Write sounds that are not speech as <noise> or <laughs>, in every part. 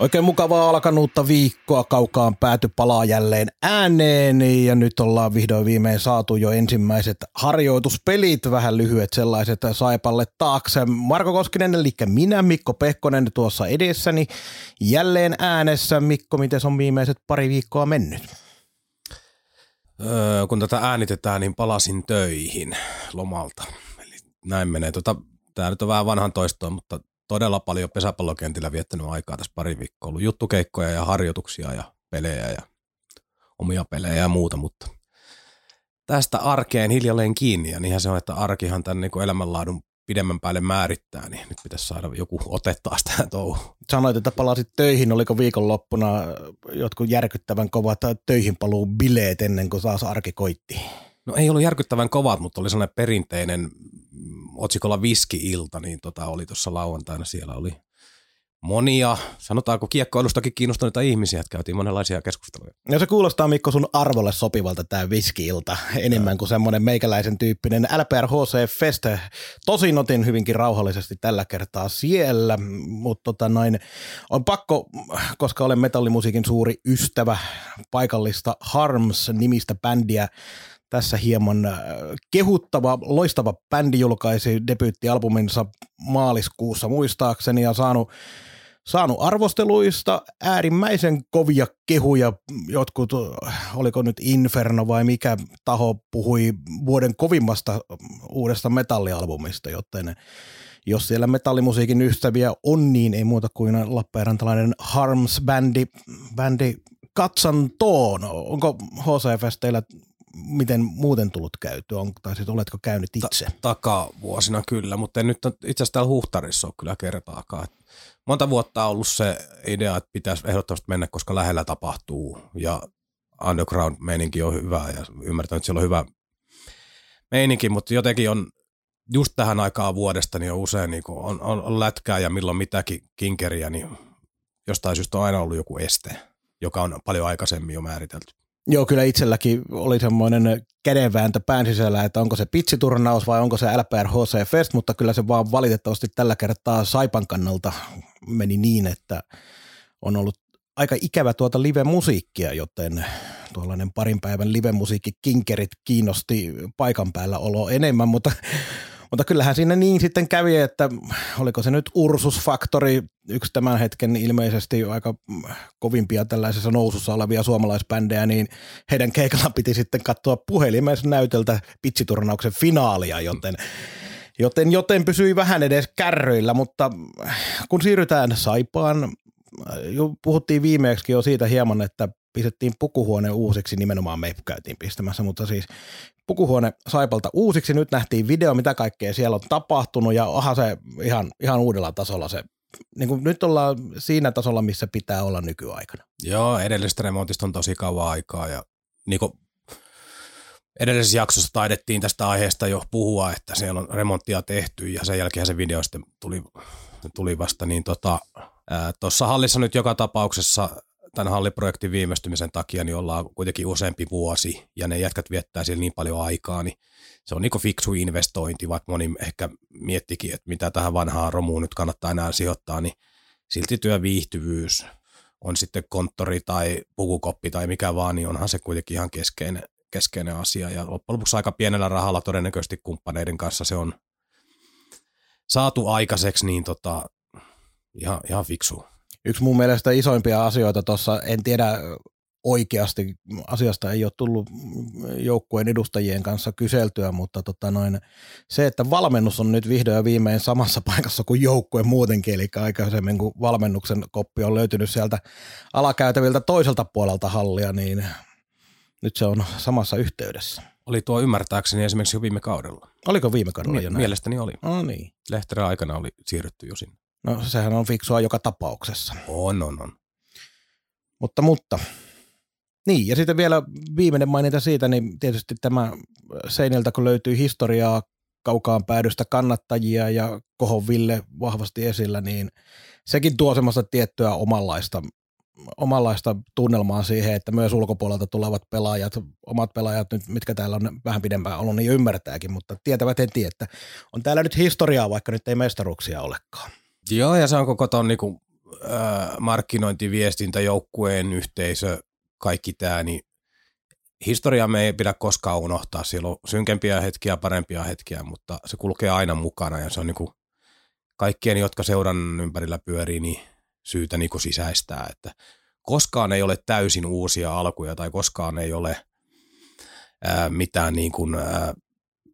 Oikein mukavaa alkanutta viikkoa kaukaan pääty palaa jälleen ääneen ja nyt ollaan vihdoin viimein saatu jo ensimmäiset harjoituspelit, vähän lyhyet sellaiset Saipalle taakse. Marko Koskinen eli minä, Mikko Pehkonen tuossa edessäni jälleen äänessä. Mikko, miten on viimeiset pari viikkoa mennyt? Öö, kun tätä äänitetään, niin palasin töihin lomalta. Eli näin menee. Tota, Tämä nyt on vähän vanhan toistoa, mutta todella paljon pesäpallokentillä viettänyt aikaa tässä pari viikkoa. Ollut juttukeikkoja ja harjoituksia ja pelejä ja omia pelejä ja muuta, mutta tästä arkeen hiljalleen kiinni ja niinhän se on, että arkihan tämän niin elämänlaadun pidemmän päälle määrittää, niin nyt pitäisi saada joku ote taas tähän touhuun. Sanoit, että palasit töihin, oliko viikonloppuna jotkut järkyttävän kovat töihin paluu bileet ennen kuin taas arki koitti? No ei ollut järkyttävän kovat, mutta oli sellainen perinteinen otsikolla Viski-ilta, niin tota oli tuossa lauantaina. Siellä oli monia, sanotaanko kiekkoilustakin kiinnostuneita ihmisiä, että käytiin monenlaisia keskusteluja. Ja se kuulostaa Mikko sun arvolle sopivalta tämä viski-ilta enemmän ja. kuin semmoinen meikäläisen tyyppinen LPRHC Fest. Tosin otin hyvinkin rauhallisesti tällä kertaa siellä, mutta tota noin, on pakko, koska olen metallimusiikin suuri ystävä paikallista Harms-nimistä bändiä tässä hieman äh, kehuttava, loistava bändi julkaisi debyyttialbuminsa maaliskuussa muistaakseni ja saanut saanut arvosteluista äärimmäisen kovia kehuja. Jotkut, oliko nyt Inferno vai mikä taho puhui vuoden kovimmasta uudesta metallialbumista, joten jos siellä metallimusiikin ystäviä on, niin ei muuta kuin Lappeenrantalainen Harms-bändi bändi katsantoon. Onko HCFS teillä miten muuten tullut käytyä, on, tai siis oletko käynyt itse? Ta- takavuosina kyllä, mutta en nyt itse asiassa täällä Huhtarissa ole kyllä kertaakaan. Monta vuotta on ollut se idea, että pitäisi ehdottomasti mennä, koska lähellä tapahtuu ja underground-meininki on hyvä ja ymmärtänyt, että siellä on hyvä meininki, mutta jotenkin on just tähän aikaan vuodesta niin on usein niin on, on, on, lätkää ja milloin mitäkin kinkeriä, niin jostain syystä on aina ollut joku este, joka on paljon aikaisemmin jo määritelty. Joo, kyllä itselläkin oli semmoinen kädenvääntö pään sisällä, että onko se pitsiturnaus vai onko se LPR HC Fest, mutta kyllä se vaan valitettavasti tällä kertaa Saipan kannalta meni niin, että on ollut aika ikävä tuota live-musiikkia, joten tuollainen parin päivän live-musiikki kinkerit kiinnosti paikan päällä olo enemmän, mutta mutta kyllähän siinä niin sitten kävi, että oliko se nyt Ursus Factory, yksi tämän hetken ilmeisesti aika kovimpia tällaisessa nousussa olevia suomalaisbändejä, niin heidän keikalla piti sitten katsoa puhelimessa näytöltä pitsiturnauksen finaalia, joten Joten, joten pysyi vähän edes kärryillä, mutta kun siirrytään Saipaan, jo puhuttiin viimeeksi jo siitä hieman, että pistettiin pukuhuone uusiksi, nimenomaan me käytiin pistämässä, mutta siis pukuhuone Saipalta uusiksi. Nyt nähtiin video, mitä kaikkea siellä on tapahtunut ja aha se ihan, ihan uudella tasolla se niin kuin nyt ollaan siinä tasolla, missä pitää olla nykyaikana. Joo, edellisestä remontista on tosi kauan aikaa ja niin kuin edellisessä jaksossa taidettiin tästä aiheesta jo puhua, että siellä on remonttia tehty ja sen jälkeen se video sitten tuli, tuli vasta, niin tota, tuossa hallissa nyt joka tapauksessa tämän halliprojektin viimeistymisen takia niin ollaan kuitenkin useampi vuosi ja ne jätkät viettää siellä niin paljon aikaa, niin se on niin fiksu investointi, vaikka moni ehkä miettikin, että mitä tähän vanhaan romuun nyt kannattaa enää sijoittaa, niin silti työviihtyvyys on sitten konttori tai pukukoppi tai mikä vaan, niin onhan se kuitenkin ihan keskeinen, keskeinen asia. Ja loppujen lopuksi aika pienellä rahalla todennäköisesti kumppaneiden kanssa se on saatu aikaiseksi, niin tota, ihan, ihan fiksu yksi mun mielestä isoimpia asioita tuossa, en tiedä oikeasti, asiasta ei ole tullut joukkueen edustajien kanssa kyseltyä, mutta tota noin, se, että valmennus on nyt vihdoin ja viimein samassa paikassa kuin joukkue muutenkin, eli aikaisemmin kun valmennuksen koppi on löytynyt sieltä alakäytäviltä toiselta puolelta hallia, niin nyt se on samassa yhteydessä. Oli tuo ymmärtääkseni esimerkiksi jo viime kaudella. Oliko viime kaudella jo näin? Mielestäni oli. No niin. Lehterän aikana oli siirrytty jo sinne. No sehän on fiksua joka tapauksessa. On, on, on. Mutta, mutta. Niin, ja sitten vielä viimeinen maininta siitä, niin tietysti tämä seiniltä, kun löytyy historiaa kaukaan päädystä kannattajia ja Kohon Ville vahvasti esillä, niin sekin tuo semmoista tiettyä omanlaista, omanlaista tunnelmaa siihen, että myös ulkopuolelta tulevat pelaajat, omat pelaajat nyt, mitkä täällä on vähän pidempään ollut, niin ymmärtääkin, mutta tietävät en tiedä, että on täällä nyt historiaa, vaikka nyt ei mestaruuksia olekaan. Joo, ja se on koko ton niin äh, markkinointiviestintä, joukkueen yhteisö, kaikki tämä, niin historia me ei pidä koskaan unohtaa. Siellä on synkempiä hetkiä, parempia hetkiä, mutta se kulkee aina mukana ja se on niin kuin kaikkien, jotka seuran ympärillä pyörii, niin syytä niin kuin sisäistää, että koskaan ei ole täysin uusia alkuja tai koskaan ei ole ää, mitään niin kuin, ää,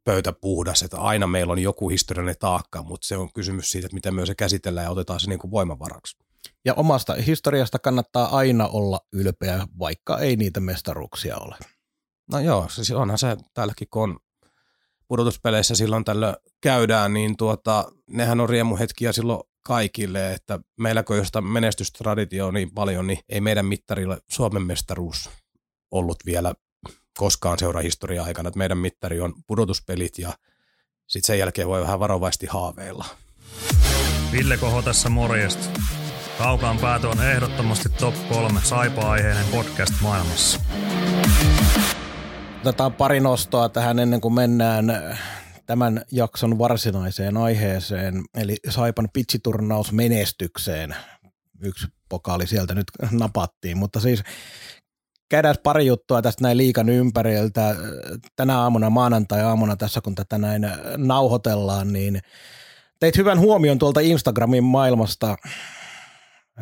pöytä puhdas, että aina meillä on joku historiallinen taakka, mutta se on kysymys siitä, että miten myös se käsitellään ja otetaan se niin kuin voimavaraksi. Ja omasta historiasta kannattaa aina olla ylpeä, vaikka ei niitä mestaruuksia ole. No joo, siis onhan se täälläkin, kun on pudotuspeleissä silloin tällöin käydään, niin tuota, nehän on riemuhetkiä silloin kaikille, että meillä kun josta menestystraditio on niin paljon, niin ei meidän mittarilla Suomen mestaruus ollut vielä koskaan seurahistorian aikana. Että meidän mittari on pudotuspelit ja sitten sen jälkeen voi vähän varovaisesti haaveilla. Ville Koho tässä morjesta. Kaukaan päätö on ehdottomasti top 3 saipa-aiheinen podcast maailmassa. Otetaan pari nostoa tähän ennen kuin mennään tämän jakson varsinaiseen aiheeseen, eli Saipan pitsiturnaus menestykseen. Yksi pokaali sieltä nyt napattiin, mutta siis käydään pari juttua tästä näin liikan ympäriltä. Tänä aamuna, maanantai-aamuna tässä, kun tätä näin nauhoitellaan, niin teit hyvän huomion tuolta Instagramin maailmasta.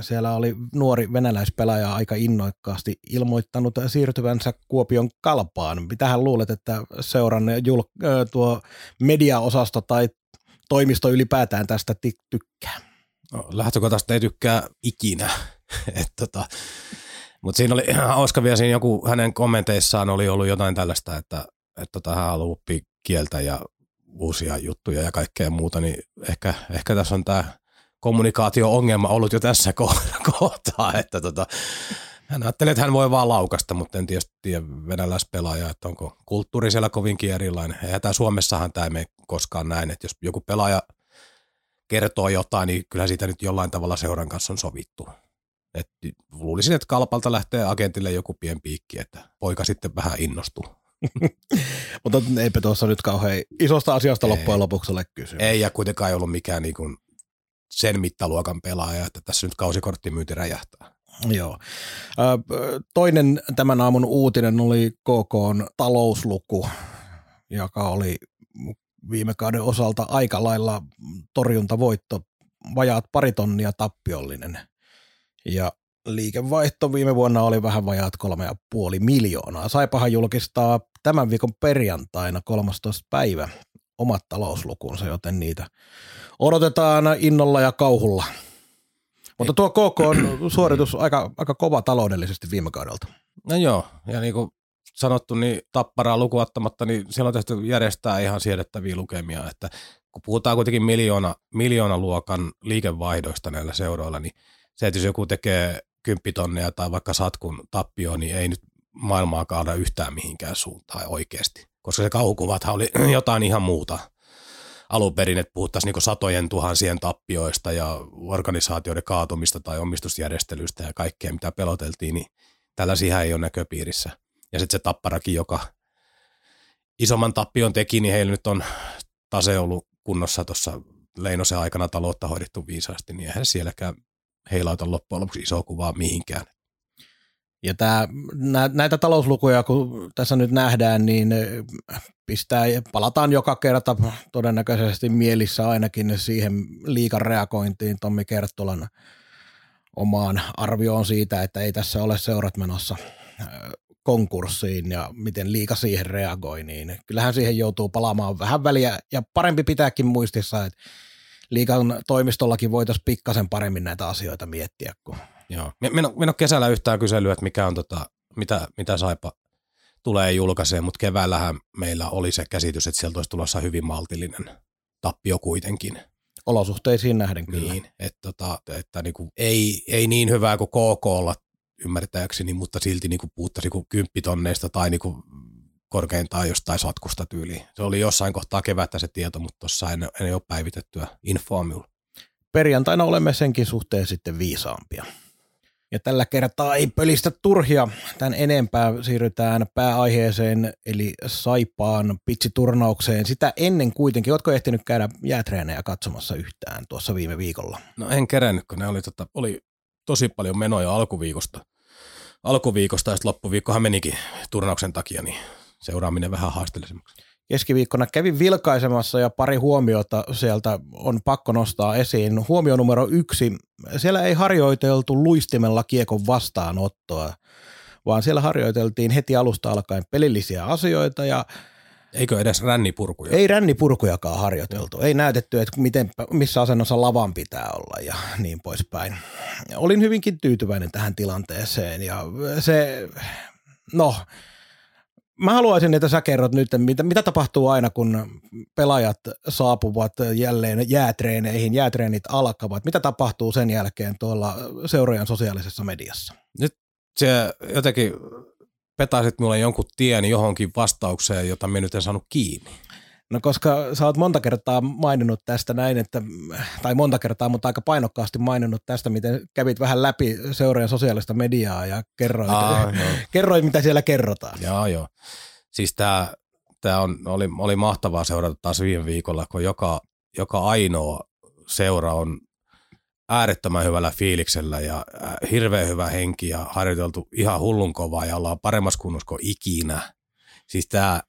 Siellä oli nuori venäläispelaaja aika innoikkaasti ilmoittanut siirtyvänsä Kuopion kalpaan. Mitähän luulet, että seuran jul- tuo mediaosasto tai toimisto ylipäätään tästä tykkää? No, lähtökohtaisesti ei tykkää ikinä. <laughs> tota, Mutta siinä oli <clears throat> hauska vielä siinä joku hänen kommenteissaan oli ollut jotain tällaista, että, että tota, hän haluaa kieltä ja uusia juttuja ja kaikkea muuta, niin ehkä, ehkä tässä on tämä kommunikaatio-ongelma ollut jo tässä <laughs> kohtaa, että tota, hän ajattelee, että hän voi vaan laukasta, mutta en tietysti tiedä venäläispelaaja, että onko kulttuuri siellä kovinkin erilainen. Ja tämä Suomessahan tämä ei mene koskaan näin, että jos joku pelaaja kertoo jotain, niin kyllä siitä nyt jollain tavalla seuran kanssa on sovittu. Et luulisin, että kalpalta lähtee agentille joku pien piikki, että poika sitten vähän innostuu. <laughs> Mutta eipä tuossa nyt kauhean isosta asiasta ei, loppujen lopuksi ole kysymys. Ei, ja kuitenkaan ei ollut mikään niin kuin sen mittaluokan pelaaja, että tässä nyt kausikorttimyynti räjähtää. Joo. Toinen tämän aamun uutinen oli KK talousluku, joka oli viime kauden osalta aika lailla torjuntavoitto, vajaat pari tonnia tappiollinen. Ja liikevaihto viime vuonna oli vähän vajaat kolme ja puoli miljoonaa. Saipahan julkistaa tämän viikon perjantaina 13. päivä omat talouslukunsa, joten niitä odotetaan innolla ja kauhulla. Mutta tuo KK on <clears throat> suoritus aika, aika kova taloudellisesti viime kaudelta. No joo, ja niin kuin sanottu, niin tapparaa lukuottamatta, niin siellä on tehty järjestää ihan siedettäviä lukemia, että kun puhutaan kuitenkin miljoona, miljoona luokan liikevaihdoista näillä seuroilla, niin se, että jos joku tekee kymppitonneja tai vaikka satkun tappio, niin ei nyt maailmaa kaada yhtään mihinkään suuntaan oikeasti. Koska se kauhukuvathan oli <clears throat> jotain ihan muuta alun perin, että puhuttaisiin niin satojen tuhansien tappioista ja organisaatioiden kaatumista tai omistusjärjestelyistä ja kaikkea, mitä peloteltiin, niin tällaisia ei ole näköpiirissä. Ja sitten se tapparakin, joka isomman tappion teki, niin heillä nyt on tase ollut kunnossa tuossa Leinosen aikana taloutta hoidettu viisaasti, niin eihän sielläkään heilauta loppujen lopuksi isoa kuvaa mihinkään. Ja tämä, näitä talouslukuja, kun tässä nyt nähdään, niin pistää, palataan joka kerta todennäköisesti mielissä ainakin siihen liikan reagointiin Tommi Kerttulan omaan arvioon siitä, että ei tässä ole seurat menossa konkurssiin ja miten liika siihen reagoi, niin kyllähän siihen joutuu palaamaan vähän väliä ja parempi pitääkin muistissa, että liikan toimistollakin voitaisiin pikkasen paremmin näitä asioita miettiä. Kun... Joo. Minä en kesällä yhtään kyselyä, että mikä on tota, mitä, mitä Saipa tulee julkaiseen, mutta keväällähän meillä oli se käsitys, että sieltä olisi tulossa hyvin maltillinen tappio kuitenkin. Olosuhteisiin nähden kyllä. Niin, että, tota, että niin kuin, ei, ei niin hyvää kuin KK olla ymmärtääkseni, mutta silti niin kuin puuttasi kuin kymppitonneista tai niin kuin korkeintaan jostain satkusta tyyliin. Se oli jossain kohtaa kevättä se tieto, mutta tuossa en, en ole päivitettyä infoa minulla. Perjantaina olemme senkin suhteen sitten viisaampia. Ja tällä kertaa ei pölistä turhia. Tän enempää siirrytään pääaiheeseen, eli Saipaan pitsiturnaukseen. Sitä ennen kuitenkin, oletko ehtinyt käydä jäätreenejä katsomassa yhtään tuossa viime viikolla? No en kerännyt, kun ne oli, tota, oli tosi paljon menoja alkuviikosta. Alkuviikosta ja sitten loppuviikkohan menikin turnauksen takia, niin seuraaminen vähän haasteellisemmaksi. Keskiviikkona kävin vilkaisemassa ja pari huomiota sieltä on pakko nostaa esiin. Huomio numero yksi, siellä ei harjoiteltu luistimella kiekon vastaanottoa, vaan siellä harjoiteltiin heti alusta alkaen pelillisiä asioita ja Eikö edes rännipurkuja? ei rännipurkujakaan harjoiteltu. Ei näytetty, että miten, missä asennossa lavan pitää olla ja niin poispäin. Olin hyvinkin tyytyväinen tähän tilanteeseen ja se, no, mä haluaisin, että sä kerrot nyt, mitä, mitä tapahtuu aina, kun pelaajat saapuvat jälleen jäätreeneihin, jäätreenit alkavat. Mitä tapahtuu sen jälkeen tuolla seurojen sosiaalisessa mediassa? Nyt se jotenkin petasit mulle jonkun tien johonkin vastaukseen, jota minä nyt en saanut kiinni. No koska sä oot monta kertaa maininnut tästä näin, että, tai monta kertaa, mutta aika painokkaasti maininnut tästä, miten kävit vähän läpi seurojen sosiaalista mediaa ja kerroit, Aa, <laughs> kerroit mitä siellä kerrotaan. Joo, joo. Siis tämä tää on, oli, oli mahtavaa seurata taas viime viikolla, kun joka, joka ainoa seura on äärettömän hyvällä fiiliksellä ja äh, hirveän hyvä henki ja harjoiteltu ihan hullun kovaa ja ollaan paremmassa kunnossa kuin ikinä. Siis tämä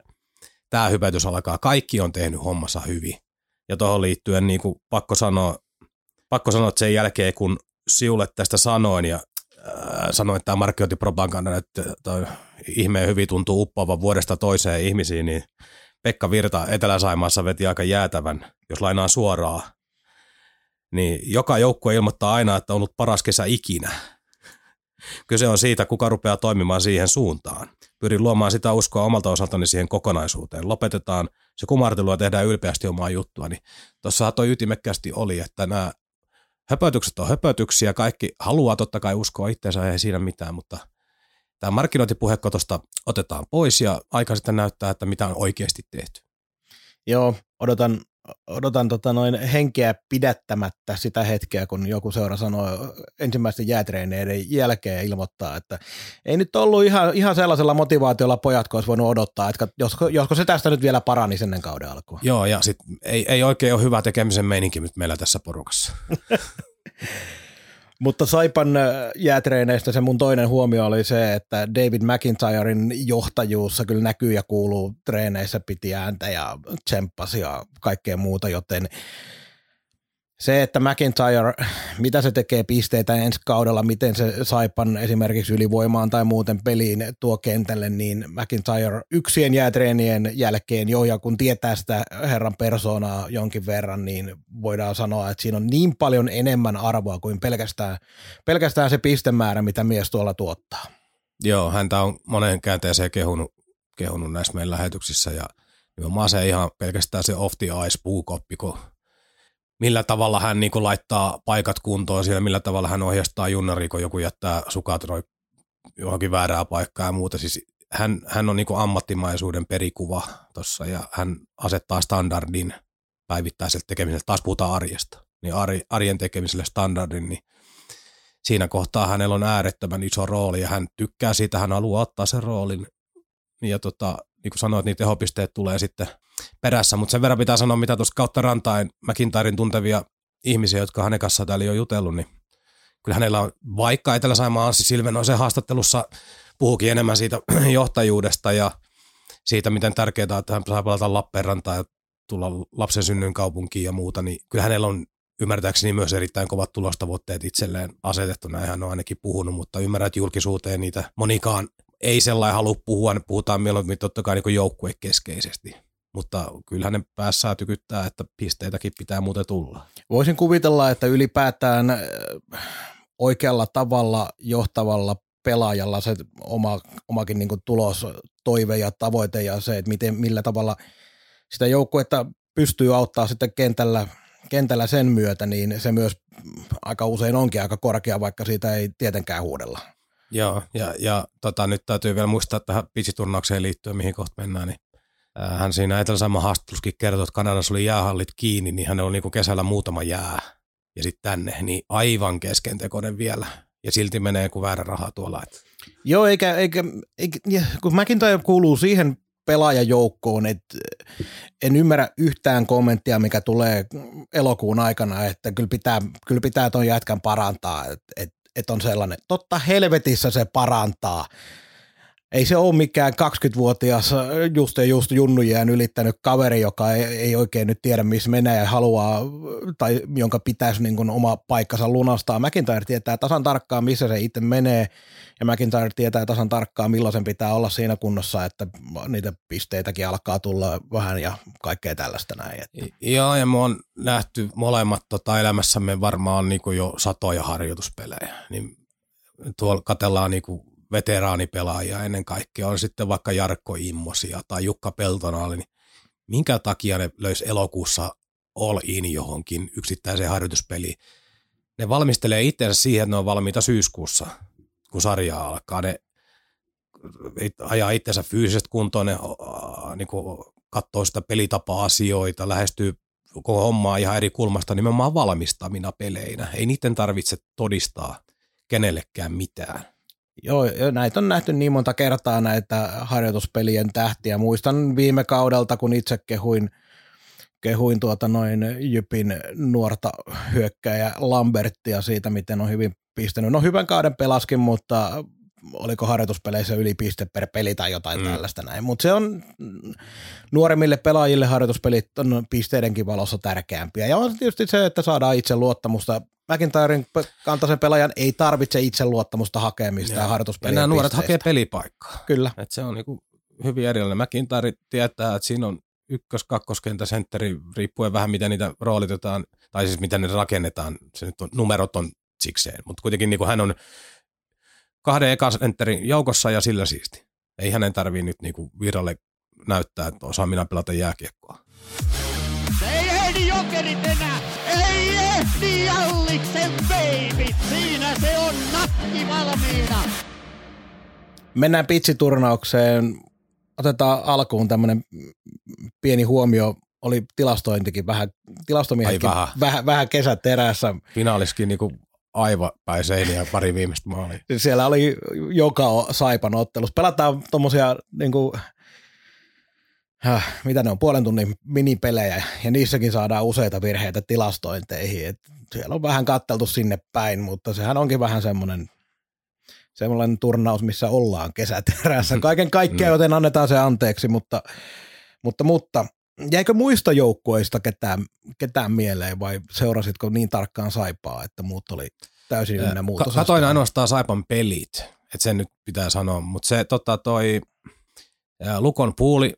tää hypätys alkaa. Kaikki on tehnyt hommassa hyvin. Ja tuohon liittyen niin kuin pakko, sanoa, pakko sanoa, että sen jälkeen kun Siulle tästä sanoin ja äh, sanoin, että tämä markkinointipropaganda että toi ihmeen hyvin tuntuu uppoavan vuodesta toiseen ihmisiin, niin Pekka Virta Etelä-Saimaassa veti aika jäätävän, jos lainaan suoraan. Niin joka joukkue ilmoittaa aina, että on ollut paras kesä ikinä. Kyse on siitä, kuka rupeaa toimimaan siihen suuntaan. Pyrin luomaan sitä uskoa omalta osaltani siihen kokonaisuuteen. Lopetetaan se kumartelu ja tehdään ylpeästi omaa juttua. Niin tuossa toi ytimekkäästi oli, että nämä höpötykset on höpötyksiä. Kaikki haluaa totta kai uskoa itseensä, ei siinä mitään, mutta tämä markkinointipuhekko tuosta otetaan pois ja aika sitten näyttää, että mitä on oikeasti tehty. Joo, odotan, odotan tota noin henkeä pidättämättä sitä hetkeä, kun joku seura sanoo ensimmäisten jäätreeneiden jälkeen ja ilmoittaa, että ei nyt ollut ihan, ihan sellaisella motivaatiolla pojat, kun olisi voinut odottaa, että josko, josko se tästä nyt vielä parani ennen kauden alkua. Joo, ja sit ei, ei oikein ole hyvä tekemisen meininki nyt meillä tässä porukassa. <laughs> Mutta Saipan äh, jäätreeneistä se mun toinen huomio oli se, että David McIntyren johtajuus se kyllä näkyy ja kuuluu treeneissä, piti ääntä ja tsemppasi ja kaikkea muuta, joten se, että McIntyre, mitä se tekee pisteitä ensi kaudella, miten se Saipan esimerkiksi ylivoimaan tai muuten peliin tuo kentälle, niin McIntyre yksien jäätreenien jälkeen jo, ja kun tietää sitä herran persoonaa jonkin verran, niin voidaan sanoa, että siinä on niin paljon enemmän arvoa kuin pelkästään, pelkästään se pistemäärä, mitä mies tuolla tuottaa. Joo, häntä on moneen käänteeseen kehunut, kehunut näissä meidän lähetyksissä ja nimenomaan se ihan pelkästään se off the ice puukoppi, kun millä tavalla hän niin kuin laittaa paikat kuntoon siellä, millä tavalla hän ohjastaa junnari, kun joku jättää sukat roi johonkin väärää paikkaa ja muuta. Siis hän, hän on niin kuin ammattimaisuuden perikuva tuossa ja hän asettaa standardin päivittäiselle tekemiselle. Taas puhutaan arjesta. Niin arjen tekemiselle standardin, niin siinä kohtaa hänellä on äärettömän iso rooli ja hän tykkää siitä, hän haluaa ottaa sen roolin. Ja tota, niin kuin sanoit, niin tehopisteet tulee sitten perässä, mutta sen verran pitää sanoa, mitä tuossa kautta rantain McIntyren tuntevia ihmisiä, jotka hänen kanssaan täällä jo jutellut, niin kyllä hänellä on, vaikka Etelä-Saimaa Anssi Silvenoisen haastattelussa puhukin enemmän siitä <clears throat> johtajuudesta ja siitä, miten tärkeää että hän saa palata Lappeenrantaan ja tulla lapsen synnyn kaupunkiin ja muuta, niin kyllä hänellä on ymmärtääkseni myös erittäin kovat tulostavoitteet itselleen asetettu, näin hän on ainakin puhunut, mutta ymmärrän, että julkisuuteen niitä monikaan ei sellainen halua puhua, ne puhutaan mieluummin totta kai niin joukkuekeskeisesti. Mutta kyllä hänen päässään tykyttää, että pisteitäkin pitää muuten tulla. Voisin kuvitella, että ylipäätään äh, oikealla tavalla johtavalla pelaajalla se oma, omakin niin tulos, toive ja tavoite ja se, että miten, millä tavalla sitä joukkuetta pystyy auttaa sitten kentällä, kentällä sen myötä, niin se myös aika usein onkin aika korkea, vaikka siitä ei tietenkään huudella. Joo, ja, ja tota, nyt täytyy vielä muistaa tähän pitsiturnaukseen liittyen, mihin kohta mennään, niin hän siinä Etelä-Saimaan haastattelussakin kertoi, että Kanadassa oli jäähallit kiinni, niin hän oli niin kesällä muutama jää ja sitten tänne, niin aivan keskentekoinen vielä. Ja silti menee kuin väärä raha tuolla. Että. Joo, eikä, eikä, eikä kun mäkin kuuluu siihen pelaajajoukkoon, että en ymmärrä yhtään kommenttia, mikä tulee elokuun aikana, että kyllä pitää, kyllä pitää ton jätkän parantaa, että, että, että on sellainen, totta helvetissä se parantaa, ei se ole mikään 20-vuotias just ja just junnujään ylittänyt kaveri, joka ei, ei oikein nyt tiedä, missä menee ja haluaa, tai jonka pitäisi niin kuin oma paikkansa lunastaa. McIntyre tietää tasan tarkkaan, missä se itse menee, ja McIntyre tietää tasan tarkkaan, milloin sen pitää olla siinä kunnossa, että niitä pisteitäkin alkaa tulla vähän ja kaikkea tällaista näin. Että. Joo, ja me on nähty molemmat tota elämässämme varmaan niin kuin jo satoja harjoituspelejä, niin tuolla katellaan niin kuin veteraanipelaajia ennen kaikkea, on sitten vaikka Jarkko Immosia tai Jukka Peltonaali, niin minkä takia ne löysi elokuussa all in johonkin yksittäiseen harjoituspeliin. Ne valmistelee itseensä siihen, että ne on valmiita syyskuussa, kun sarja alkaa. Ne ajaa itsensä fyysisesti kuntoon, ne niin katsoo sitä pelitapa-asioita, lähestyy koko hommaa ihan eri kulmasta nimenomaan valmistamina peleinä. Ei niiden tarvitse todistaa kenellekään mitään. Joo, näitä on nähty niin monta kertaa näitä harjoituspelien tähtiä. Muistan viime kaudelta, kun itse kehuin, kehuin tuota noin Jypin nuorta hyökkäjä Lambertia siitä, miten on hyvin pistänyt. No hyvän kauden pelaskin, mutta oliko harjoituspeleissä yli piste per peli tai jotain mm. tällaista näin. Mutta se on nuoremmille pelaajille harjoituspelit on pisteidenkin valossa tärkeämpiä. Ja on tietysti se, että saadaan itse luottamusta McIntyren kantaisen pelaajan ei tarvitse itse luottamusta hakea mistään harjoituspeliä. Nämä nuoret hakee pelipaikkaa. Kyllä. Et se on niinku hyvin erilainen. McIntyre tietää, että siinä on ykkös, kakkoskentä, sentteri, riippuen vähän miten niitä roolitetaan, tai siis miten ne rakennetaan. Se nyt on, numerot on sikseen, mutta kuitenkin niin hän on kahden eka sentterin joukossa ja sillä siisti. Ei hänen tarvii nyt niin viralle näyttää, että osaa minä pelata jääkiekkoa. Ei ehdi jokerit enää! Ehdi Jalliksen baby! Siinä se on nakki valmiina! Mennään pitsiturnaukseen. Otetaan alkuun tämmöinen pieni huomio. Oli tilastointikin vähän, tilastomiehetkin vähän. vähän, vähän kesäterässä. Finaaliskin niinku aivan päin seiniä pari viimeistä maalia. Siellä oli joka Saipan ottelussa. Pelataan tuommoisia niinku, äh, mitä ne on, puolen tunnin minipelejä, ja niissäkin saadaan useita virheitä tilastointeihin. Et siellä on vähän katteltu sinne päin, mutta sehän onkin vähän semmoinen semmoinen turnaus, missä ollaan kesäterässä. Kaiken kaikkiaan, mm. joten annetaan se anteeksi, mutta, mutta, mutta jäikö muista joukkueista ketään, ketään mieleen vai seurasitko niin tarkkaan Saipaa, että muut oli täysin ynnä muuta? Katoin ainoastaan Saipan pelit, että sen nyt pitää sanoa, mutta se tota, toi Lukon puuli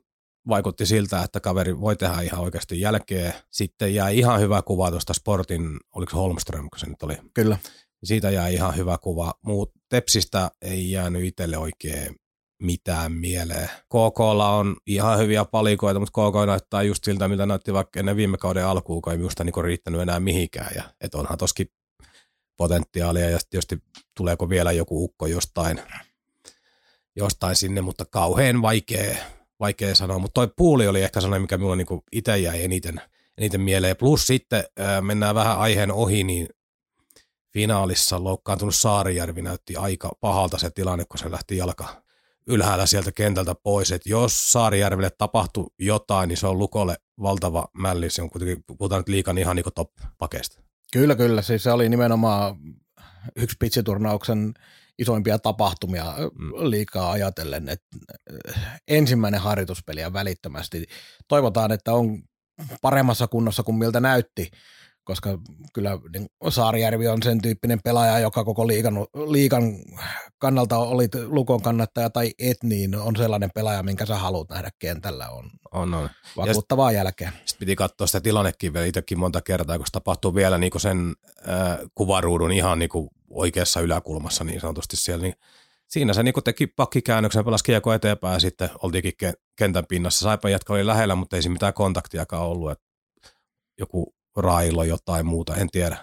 vaikutti siltä, että kaveri voi tehdä ihan oikeasti jälkeen. Sitten jäi ihan hyvä kuva tuosta Sportin, oliko Holmström, kun se nyt oli? Kyllä. Siitä jäi ihan hyvä kuva. Muut Tepsistä ei jäänyt itselle oikein mitään mieleen. KKlla on ihan hyviä palikoita, mutta KK näyttää just siltä, mitä näytti vaikka ennen viime kauden alkuun, kun ei minusta niinku riittänyt enää mihinkään. Ja, et onhan toskin potentiaalia ja tietysti tuleeko vielä joku ukko jostain, jostain sinne, mutta kauhean vaikea, vaikea sanoa. Mutta toi puuli oli ehkä sellainen, mikä minulla niinku itse jäi eniten, eniten mieleen. Plus sitten ää, mennään vähän aiheen ohi, niin finaalissa loukkaantunut Saarijärvi näytti aika pahalta se tilanne, kun se lähti jalka ylhäällä sieltä kentältä pois. Että jos Saarijärvelle tapahtuu jotain, niin se on Lukolle valtava mälli. Se on kuitenkin, puhutaan nyt liikan ihan niin top-pakeista. Kyllä, kyllä. Siis se oli nimenomaan yksi pitsiturnauksen isoimpia tapahtumia mm. liikaa ajatellen, että ensimmäinen harjoituspeli ja välittömästi. Toivotaan, että on paremmassa kunnossa kuin miltä näytti koska kyllä niin Saarijärvi on sen tyyppinen pelaaja, joka koko liikan, liikan kannalta oli lukon kannattaja tai et, niin on sellainen pelaaja, minkä sä haluat nähdä kentällä. On, on, on. vakuuttavaa ja jälkeen. Sitten piti katsoa sitä tilannekin vielä itsekin monta kertaa, kun se tapahtuu vielä niin sen äh, kuvaruudun ihan niin oikeassa yläkulmassa niin sanotusti siellä, niin siinä se niin teki pakkikäännöksen, pelasi kiekko eteenpäin ja sitten oltiinkin kentän pinnassa. Saipa jatka oli lähellä, mutta ei siinä mitään kontaktiakaan ollut. Että joku railo, jotain muuta, en tiedä.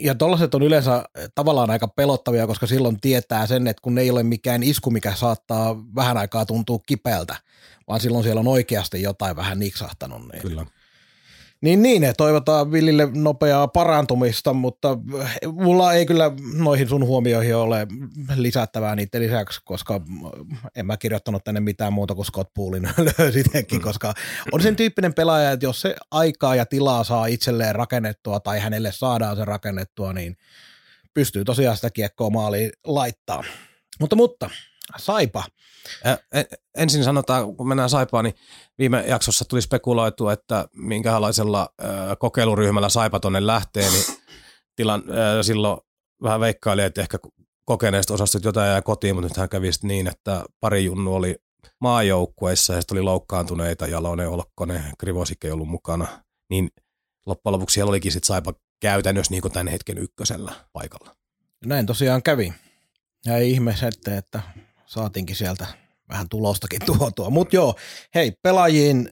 ja tollaiset on yleensä tavallaan aika pelottavia, koska silloin tietää sen, että kun ei ole mikään isku, mikä saattaa vähän aikaa tuntua kipeältä, vaan silloin siellä on oikeasti jotain vähän niksahtanut. Niin. Kyllä. Niin niin, että toivotaan Villille nopeaa parantumista, mutta mulla ei kyllä noihin sun huomioihin ole lisättävää niiden lisäksi, koska en mä kirjoittanut tänne mitään muuta kuin Scott Poolin <laughs> löysitäkin, mm. koska on sen tyyppinen pelaaja, että jos se aikaa ja tilaa saa itselleen rakennettua tai hänelle saadaan se rakennettua, niin pystyy tosiaan sitä kiekkoa maaliin laittaa. Mutta, mutta Saipa. Ensin sanotaan, kun mennään Saipaan, niin viime jaksossa tuli spekuloitu, että minkälaisella kokeiluryhmällä Saipa tonne lähtee, niin tilan, silloin vähän veikkaili, että ehkä kokeneista osastot jotain jää kotiin, mutta nythän kävi niin, että pari junnu oli maajoukkueissa ja oli loukkaantuneita, Jalonen, Olkkonen, Krivosik ei ollut mukana, niin loppujen lopuksi siellä olikin sitten Saipa käytännössä niin kuin tämän hetken ykkösellä paikalla. Näin tosiaan kävi. Ja ei ihme että saatiinkin sieltä vähän tulostakin <laughs> tuotua. Mutta joo, hei, pelaajiin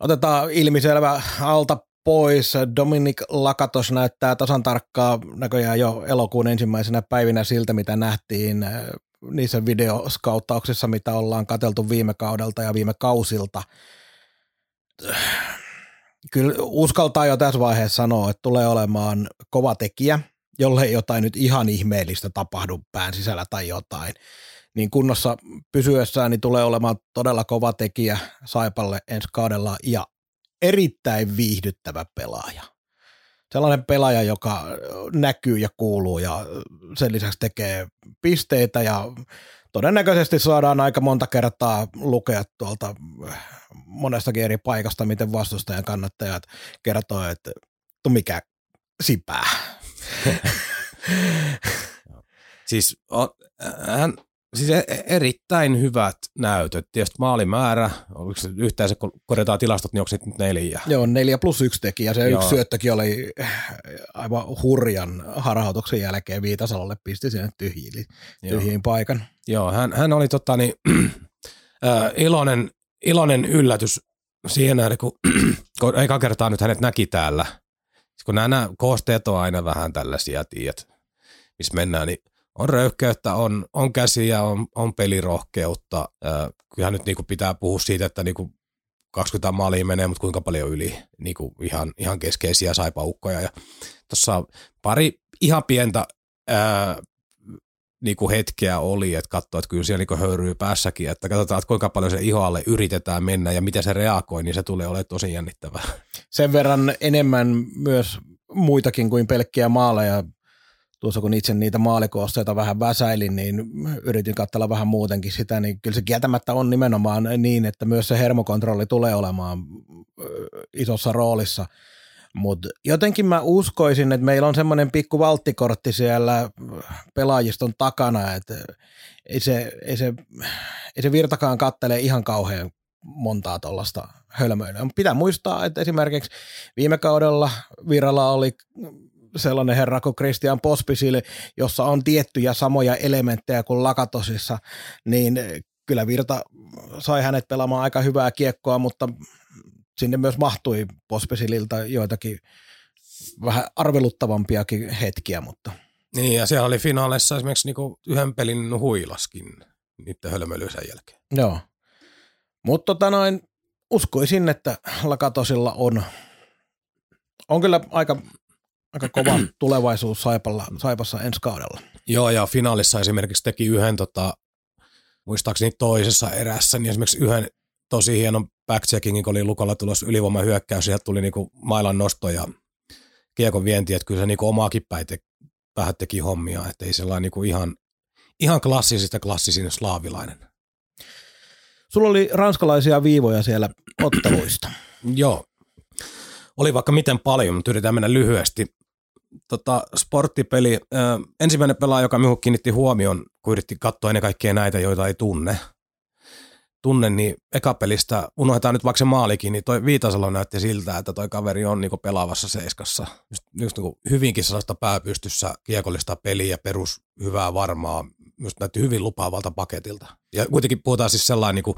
otetaan ilmiselvä alta pois. Dominic Lakatos näyttää tasan tarkkaa näköjään jo elokuun ensimmäisenä päivinä siltä, mitä nähtiin äh, niissä videoskauttauksissa, mitä ollaan kateltu viime kaudelta ja viime kausilta. Kyllä uskaltaa jo tässä vaiheessa sanoa, että tulee olemaan kova tekijä, jolle jotain nyt ihan ihmeellistä tapahdu pään sisällä tai jotain niin kunnossa pysyessään niin tulee olemaan todella kova tekijä Saipalle ensi kaudella ja erittäin viihdyttävä pelaaja. Sellainen pelaaja, joka näkyy ja kuuluu ja sen lisäksi tekee pisteitä ja todennäköisesti saadaan aika monta kertaa lukea tuolta monestakin eri paikasta, miten vastustajan kannattajat kertoo, että mikä sipää. <laughs> siis on, hän, siis e-, e-, erittäin hyvät näytöt. Tietysti maalimäärä, oliko se yhteensä, kun korjataan tilastot, niin onko se nyt neljä? Joo, neljä plus yksi tekijä. Se Joo. yksi syöttökin oli aivan hurjan harhautuksen jälkeen Viitasalolle pisti sen tyhjiin, tyhjiin paikan. Joo, hän, hän oli tota, niin, <clears throat> äh, iloinen, iloinen yllätys siihen nähden, kun, <clears throat> kun eka kertaa nyt hänet näki täällä. Kun nämä, nämä koosteet on aina vähän tällaisia, tiedät, missä mennään, niin on röyhkeyttä, on, on käsiä, on, on pelirohkeutta. Äh, kyllähän nyt niinku pitää puhua siitä, että niinku 20 maalia menee, mutta kuinka paljon yli niinku ihan, ihan keskeisiä saipaukkoja. Ja tuossa pari ihan pientä ää, niinku hetkeä oli, että katsoi, että kyllä siellä niinku höyryy päässäkin, että katsotaan, että kuinka paljon se ihoalle yritetään mennä ja miten se reagoi, niin se tulee olemaan tosi jännittävää. Sen verran enemmän myös muitakin kuin pelkkiä maaleja tuossa kun itse niitä maalikoosteita vähän väsäilin, niin yritin katsella vähän muutenkin sitä, niin kyllä se kieltämättä on nimenomaan niin, että myös se hermokontrolli tulee olemaan isossa roolissa. Mutta jotenkin mä uskoisin, että meillä on semmoinen pikku valttikortti siellä pelaajiston takana, että ei se, ei se, ei se virtakaan kattele ihan kauhean montaa tuollaista hölmöilyä. Pitää muistaa, että esimerkiksi viime kaudella Viralla oli sellainen herra kuin Christian Pospisil, jossa on tiettyjä samoja elementtejä kuin Lakatosissa, niin kyllä Virta sai hänet pelaamaan aika hyvää kiekkoa, mutta sinne myös mahtui Pospisililta joitakin vähän arveluttavampiakin hetkiä, mutta niin, ja siellä oli finaaleissa esimerkiksi niinku yhden pelin huilaskin niiden hölmöilyyn sen jälkeen. Joo. Mutta tota noin, uskoisin, että Lakatosilla on, on kyllä aika aika kova <clears throat> tulevaisuus Saipalla, Saipassa ensi kaudella. Joo, ja finaalissa esimerkiksi teki yhden, tota, muistaakseni toisessa erässä, niin esimerkiksi yhden tosi hienon backcheckingin, kun oli Lukalla tulossa hyökkäys, sieltä tuli niinku mailan nosto ja kiekon vienti, että kyllä se niinku omaakin päin te, vähän teki hommia, että ei sellainen niinku ihan, ihan klassisista klassisin slaavilainen. Sulla oli ranskalaisia viivoja siellä otteluista. Joo, oli vaikka miten paljon, mutta yritetään mennä lyhyesti tota, sporttipeli. Ö, ensimmäinen pelaaja, joka minun kiinnitti huomioon, kun yritti katsoa ennen kaikkea näitä, joita ei tunne, tunne, niin ekapelistä, unohdetaan nyt vaikka se maalikin, niin toi Viitasalo näytti siltä, että toi kaveri on niinku pelaavassa seiskassa. Just, just niinku hyvinkin sellaista pääpystyssä kiekollista peliä, perus hyvää varmaa, myös näytti hyvin lupaavalta paketilta. Ja kuitenkin puhutaan siis sellainen niinku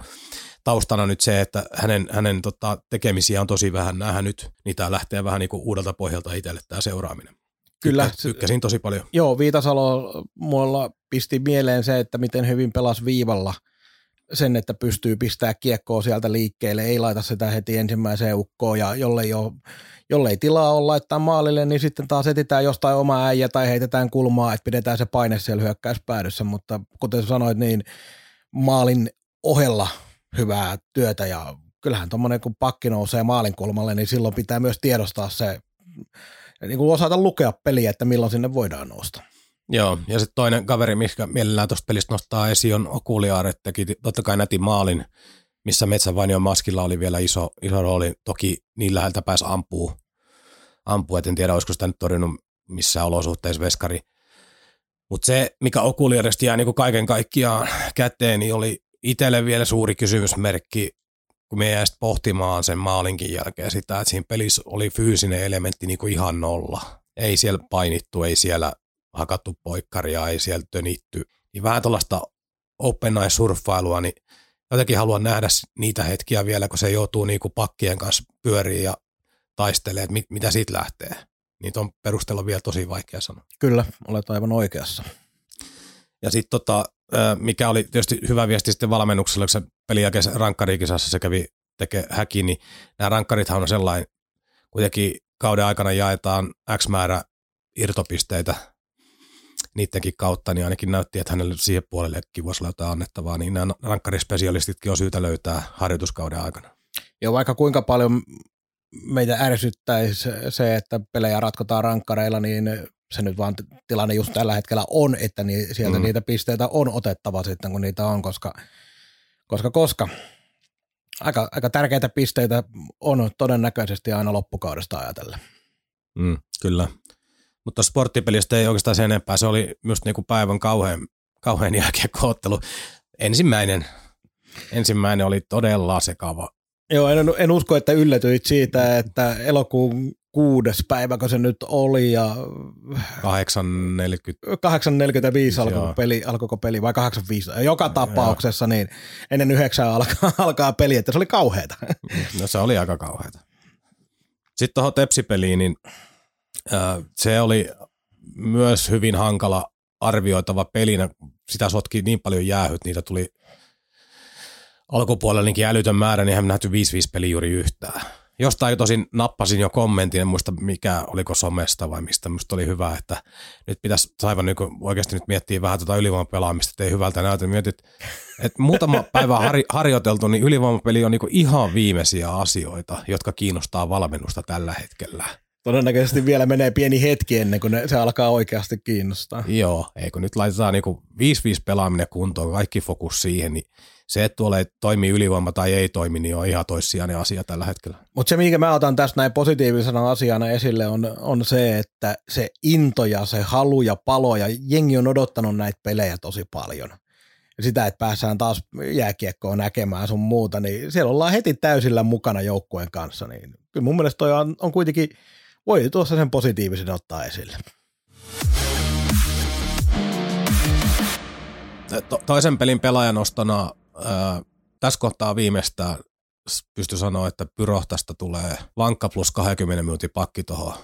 taustana nyt se, että hänen, hänen tota, tekemisiä on tosi vähän nähdä nyt, tämä lähtee vähän niinku uudelta pohjalta itselle tämä seuraaminen. Kyllä. Tykkä, tykkäsin tosi paljon. Joo, Viitasalo mulla pisti mieleen se, että miten hyvin pelas viivalla sen, että pystyy pistää kiekkoa sieltä liikkeelle, ei laita sitä heti ensimmäiseen ukkoon ja jollei, ole, jollei tilaa olla laittaa maalille, niin sitten taas etitään jostain oma äijä tai heitetään kulmaa, että pidetään se paine siellä hyökkäyspäädyssä, mutta kuten sanoit, niin maalin ohella hyvää työtä ja kyllähän tuommoinen kun pakki nousee maalin kulmalle, niin silloin pitää myös tiedostaa se, niin kuin osata lukea peliä, että milloin sinne voidaan nousta. Joo, ja sitten toinen kaveri, mikä mielellään tuosta pelistä nostaa esiin, on Okuliaar, että teki totta kai nätin maalin, missä Metsävainion maskilla oli vielä iso, iso rooli. Toki niin läheltä pääsi ampuu, ampuu, et en tiedä, olisiko sitä nyt torjunut missään olosuhteissa veskari. Mutta se, mikä Okuliarista jää niin kaiken kaikkiaan käteen, niin oli itselle vielä suuri kysymysmerkki, kun me jäi pohtimaan sen maalinkin jälkeen sitä, että siinä pelissä oli fyysinen elementti niin kuin ihan nolla. Ei siellä painittu, ei siellä hakattu poikkaria, ei siellä tönitty. Niin vähän tuollaista open surffailua, niin jotenkin haluan nähdä niitä hetkiä vielä, kun se joutuu niin kuin pakkien kanssa pyöriin ja taistelee, että mit, mitä siitä lähtee. Niin on perusteella vielä tosi vaikea sanoa. Kyllä, olet aivan oikeassa. Ja sitten tota, mikä oli tietysti hyvä viesti sitten valmennukselle, kun se pelin jälkeen rankkarikisassa se kävi tekee häkin, niin nämä rankkarithan on sellainen, kuitenkin kauden aikana jaetaan X määrä irtopisteitä niidenkin kautta, niin ainakin näytti, että hänelle siihen puolellekin voisi olla jotain annettavaa, niin nämä rankkarispesialistitkin on syytä löytää harjoituskauden aikana. Joo, vaikka kuinka paljon meitä ärsyttäisi se, että pelejä ratkotaan rankkareilla, niin se nyt vaan tilanne just tällä hetkellä on, että niin sieltä mm. niitä pisteitä on otettava sitten, kun niitä on, koska, koska, koska aika, aika tärkeitä pisteitä on todennäköisesti aina loppukaudesta ajatellen. Mm, kyllä. Mutta sporttipelistä ei oikeastaan sen enempää. Se oli myös niinku päivän kauhean, kauhean jälkeen koottelu. Ensimmäinen, ensimmäinen oli todella sekava. Joo, en, en usko, että yllätyit siitä, että elokuun kuudes päivä, kun se nyt oli ja 8.40. 8.45 alkoi peli, alkoiko peli vai 8.5. Joka tapauksessa niin ennen yhdeksää alkaa, <laughs> alkaa peli, että se oli kauheata. <laughs> No se oli aika kauheata. Sitten tuohon tepsipeliin, niin äh, se oli myös hyvin hankala arvioitava pelinä. Sitä sotki niin paljon jäähyt, niitä tuli alkupuolella niinkin älytön määrä, niin eihän nähty 5-5 peli juuri yhtään Jostain tosin nappasin jo kommentin, en muista mikä, oliko somesta vai mistä. Minusta oli hyvä, että nyt pitäisi aivan niin oikeasti nyt miettiä vähän tuota ylivoimapelaamista, että ei hyvältä näytä. Mietit, että muutama <laughs> päivä har, harjoiteltu, niin ylivoimapeli on niin ihan viimeisiä asioita, jotka kiinnostaa valmennusta tällä hetkellä. Todennäköisesti vielä menee pieni hetki ennen kuin se alkaa oikeasti kiinnostaa. Joo, ei kun nyt laitetaan niin 5-5 pelaaminen kuntoon, kaikki fokus siihen, niin se, että tuolla ei toimi ylivoima tai ei toimi, niin on ihan toissijainen asia tällä hetkellä. Mutta se, minkä mä otan tästä näin positiivisena asiana esille, on, on se, että se into ja se halu ja palo, ja jengi on odottanut näitä pelejä tosi paljon. Sitä, että päässään taas jääkiekkoon näkemään sun muuta, niin siellä ollaan heti täysillä mukana joukkueen kanssa. Niin kyllä mun mielestä toi on, on kuitenkin, voi tuossa sen positiivisen ottaa esille. To- toisen pelin pelaajanostona tässä kohtaa viimeistään pysty sanoa, että Pyrohtasta tulee vankka plus 20 minuutin pakki tuohon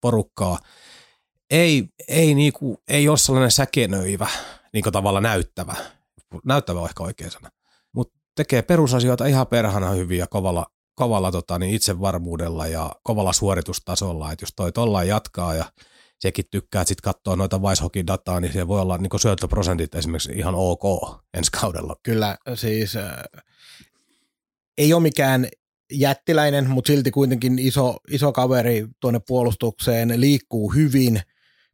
porukkaa. Ei, ei, niinku, ei ole sellainen säkenöivä, niin tavalla näyttävä. Näyttävä on ehkä oikea sana. Mutta tekee perusasioita ihan perhana hyvin ja kovalla, kovalla tota, niin itsevarmuudella ja kovalla suoritustasolla. Että jos toi tollaan jatkaa ja sekin tykkää, sitten katsoo noita Weishokin dataa, niin se voi olla niin syöttöprosentit esimerkiksi ihan ok ensi kaudella. Kyllä, siis äh, ei ole mikään jättiläinen, mutta silti kuitenkin iso, iso kaveri tuonne puolustukseen, liikkuu hyvin,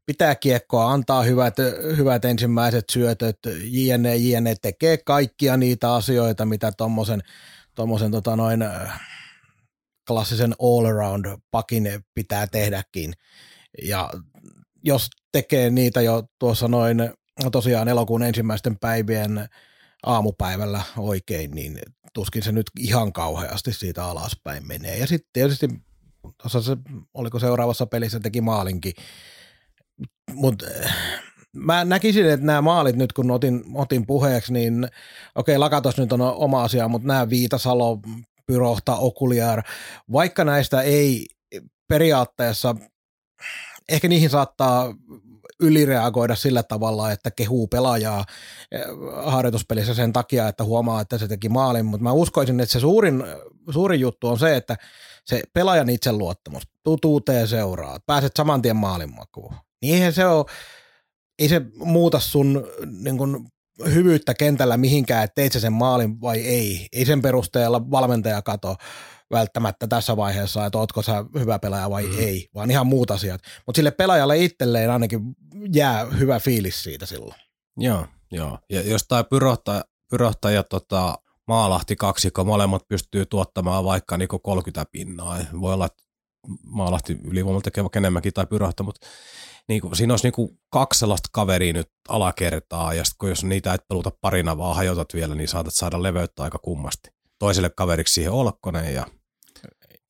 pitää kiekkoa, antaa hyvät, hyvät ensimmäiset syötöt, jne, jne, tekee kaikkia niitä asioita, mitä tuommoisen tommosen, tota noin, klassisen all-around pakin pitää tehdäkin. Ja jos tekee niitä jo tuossa noin tosiaan elokuun ensimmäisten päivien aamupäivällä oikein, niin tuskin se nyt ihan kauheasti siitä alaspäin menee. Ja sitten tietysti tuossa se, oliko seuraavassa pelissä teki maalinkin, mutta eh, mä näkisin, että nämä maalit nyt kun otin, otin puheeksi, niin okei, Lakatos nyt on oma asia, mutta nämä Viitasalo, Pyrohta, Okuliar, vaikka näistä ei periaatteessa ehkä niihin saattaa ylireagoida sillä tavalla, että kehuu pelaajaa eh, harjoituspelissä sen takia, että huomaa, että se teki maalin, mutta mä uskoisin, että se suurin, suurin juttu on se, että se pelaajan itseluottamus, tutuuteen seuraa, pääset saman tien maalinmakuun. Niin eihän se ole, ei se muuta sun niin kuin, hyvyyttä kentällä mihinkään, että teit sen maalin vai ei. Ei sen perusteella valmentaja kato välttämättä tässä vaiheessa, että ootko sä hyvä pelaaja vai mm. ei, vaan ihan muut asiat. Mutta sille pelaajalle itselleen ainakin jää hyvä fiilis siitä silloin. Joo, joo. Ja jos tämä pyrohtaja, pyrohtaja tota, maalahti kaksikko, molemmat pystyy tuottamaan vaikka niinku 30 pinnaa. Voi olla, että maalahti ylivoimalla tekee enemmänkin tai pyrohtaa, mutta niinku, siinä olisi niinku kaksi sellaista kaveria nyt alakertaa, ja sitten jos niitä et peluta parina, vaan hajotat vielä, niin saatat saada leveyttä aika kummasti. Toiselle kaveriksi siihen Olkkonen ja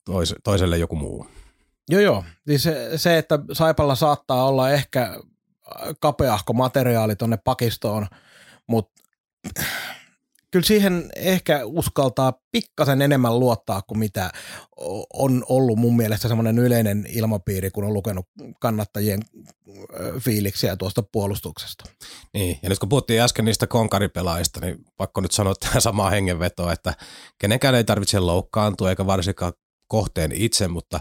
tois, toiselle joku muu. Joo, joo. Niin se, se, että Saipalla saattaa olla ehkä kapeahko materiaali tuonne pakistoon, mutta kyllä siihen ehkä uskaltaa pikkasen enemmän luottaa kuin mitä on ollut mun mielestä semmoinen yleinen ilmapiiri, kun on lukenut kannattajien fiiliksiä tuosta puolustuksesta. Niin, ja nyt kun puhuttiin äsken niistä konkaripelaajista, niin pakko nyt sanoa tähän samaa hengenvetoa, että kenenkään ei tarvitse loukkaantua, eikä varsinkaan kohteen itse, mutta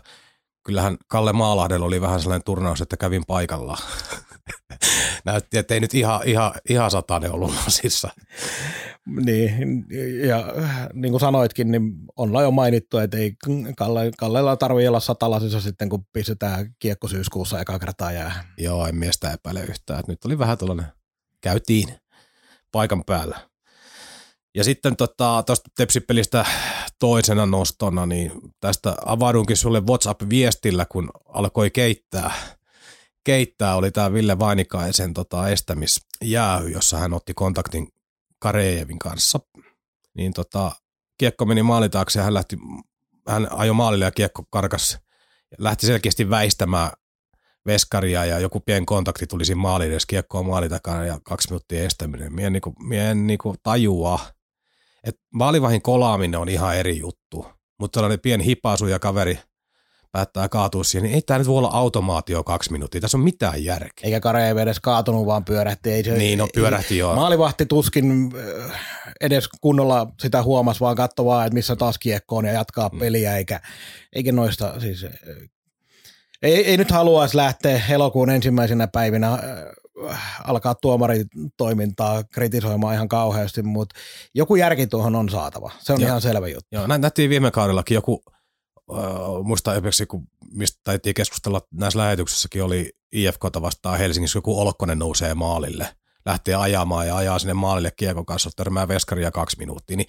kyllähän Kalle Maalahdella oli vähän sellainen turnaus, että kävin paikalla. <laughs> Näytti, että ei nyt ihan, ihan, ihan satainen ollut lasissa. Niin, ja niin kuin sanoitkin, niin on jo mainittu, että ei Kalle, Kallella tarvitse olla satalasissa sitten, kun pistetään kiekko syyskuussa eka kertaa jää. Joo, en miestä epäile yhtään. Että nyt oli vähän tuollainen, käytiin paikan päällä. Ja sitten tuosta tota, Tepsipelistä toisena nostona, niin tästä avaudunkin sulle WhatsApp-viestillä, kun alkoi keittää. Keittää oli tämä Ville Vainikaisen tota, estämisjäähy, jossa hän otti kontaktin Karejevin kanssa. Niin tota, kiekko meni maalitaakse ja hän, lähti, hän ajoi maalille ja kiekko karkas. Lähti selkeästi väistämään veskaria ja joku pieni kontakti tuli siinä maalin edes kiekkoa maalitakana ja kaksi minuuttia estäminen. Mie en, niinku, mie en niinku tajua, että maalivahin kolaaminen on ihan eri juttu, mutta tällainen pieni hipaasu ja kaveri päättää kaatua siihen, niin ei tämä nyt voi olla automaatio kaksi minuuttia. Tässä on mitään järkeä. Eikä Kare ei edes kaatunut, vaan pyörähti. Ei se, niin, no pyörähti joo. Maalivahti tuskin äh, edes kunnolla sitä huomas, vaan katsoi vaan, että missä taas kiekko on ja jatkaa mm. peliä, eikä, eikä noista siis äh, ei, ei nyt haluaisi lähteä elokuun ensimmäisenä päivinä äh, alkaa tuomaritoimintaa kritisoimaan ihan kauheasti, mutta joku järki tuohon on saatava. Se on ja, ihan selvä juttu. Joo, nähtiin viime kaudellakin joku, äh, muista esimerkiksi, kun mistä taittiin keskustella näissä lähetyksissäkin, oli IFKta vastaan Helsingissä, joku Olkkonen nousee maalille, lähtee ajamaan ja ajaa sinne maalille kiekon kanssa, törmää veskaria kaksi minuuttia, niin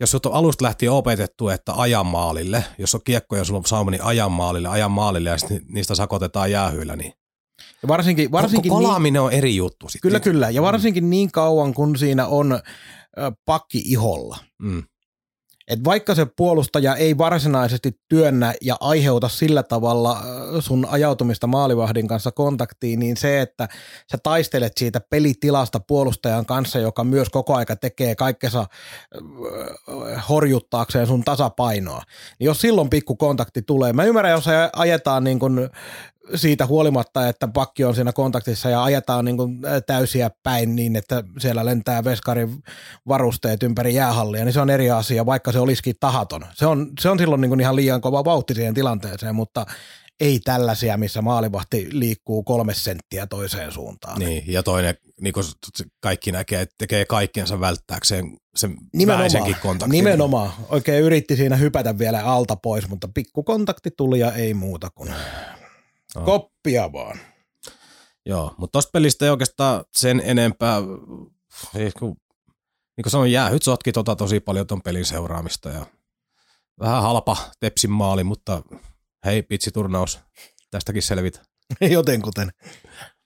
jos on alusta lähtien opetettu, että ajan maalille, jos on kiekko ja sulla on sauma, niin ajan maalille, ajan maalille ja sitten niistä sakotetaan jäähyillä, niin ja varsinkin, varsinkin kolaaminen niin, on eri juttu. Sit. Kyllä, kyllä. Ja varsinkin mm. niin kauan, kun siinä on pakki iholla. Mm. Et vaikka se puolustaja ei varsinaisesti työnnä ja aiheuta sillä tavalla sun ajautumista maalivahdin kanssa kontaktiin, niin se, että sä taistelet siitä pelitilasta puolustajan kanssa, joka myös koko aika tekee kaikkensa horjuttaakseen sun tasapainoa, niin jos silloin pikku kontakti tulee, mä ymmärrän, jos ajetaan niin kun siitä huolimatta, että pakki on siinä kontaktissa ja ajetaan niin kuin täysiä päin niin, että siellä lentää veskarin varusteet ympäri jäähallia, niin se on eri asia, vaikka se olisikin tahaton. Se on, se on silloin niin kuin ihan liian kova vauhti siihen tilanteeseen, mutta ei tällaisia, missä maalivahti liikkuu kolme senttiä toiseen suuntaan. Niin, ja toinen, niin kuin kaikki näkee, että tekee kaikkiensa välttääkseen sen nimenomaan, kontaktin. Nimenomaan. Oikein yritti siinä hypätä vielä alta pois, mutta pikku kontakti tuli ja ei muuta kuin No. Koppia vaan. Joo, mutta tosta pelistä ei oikeastaan sen enempää, niin kuin, niin kuin sanoin, jäähyt sotki tota tosi paljon ton pelin seuraamista ja vähän halpa Tepsin maali, mutta hei, turnaus, tästäkin selvitä. <laughs> Jotenkuten.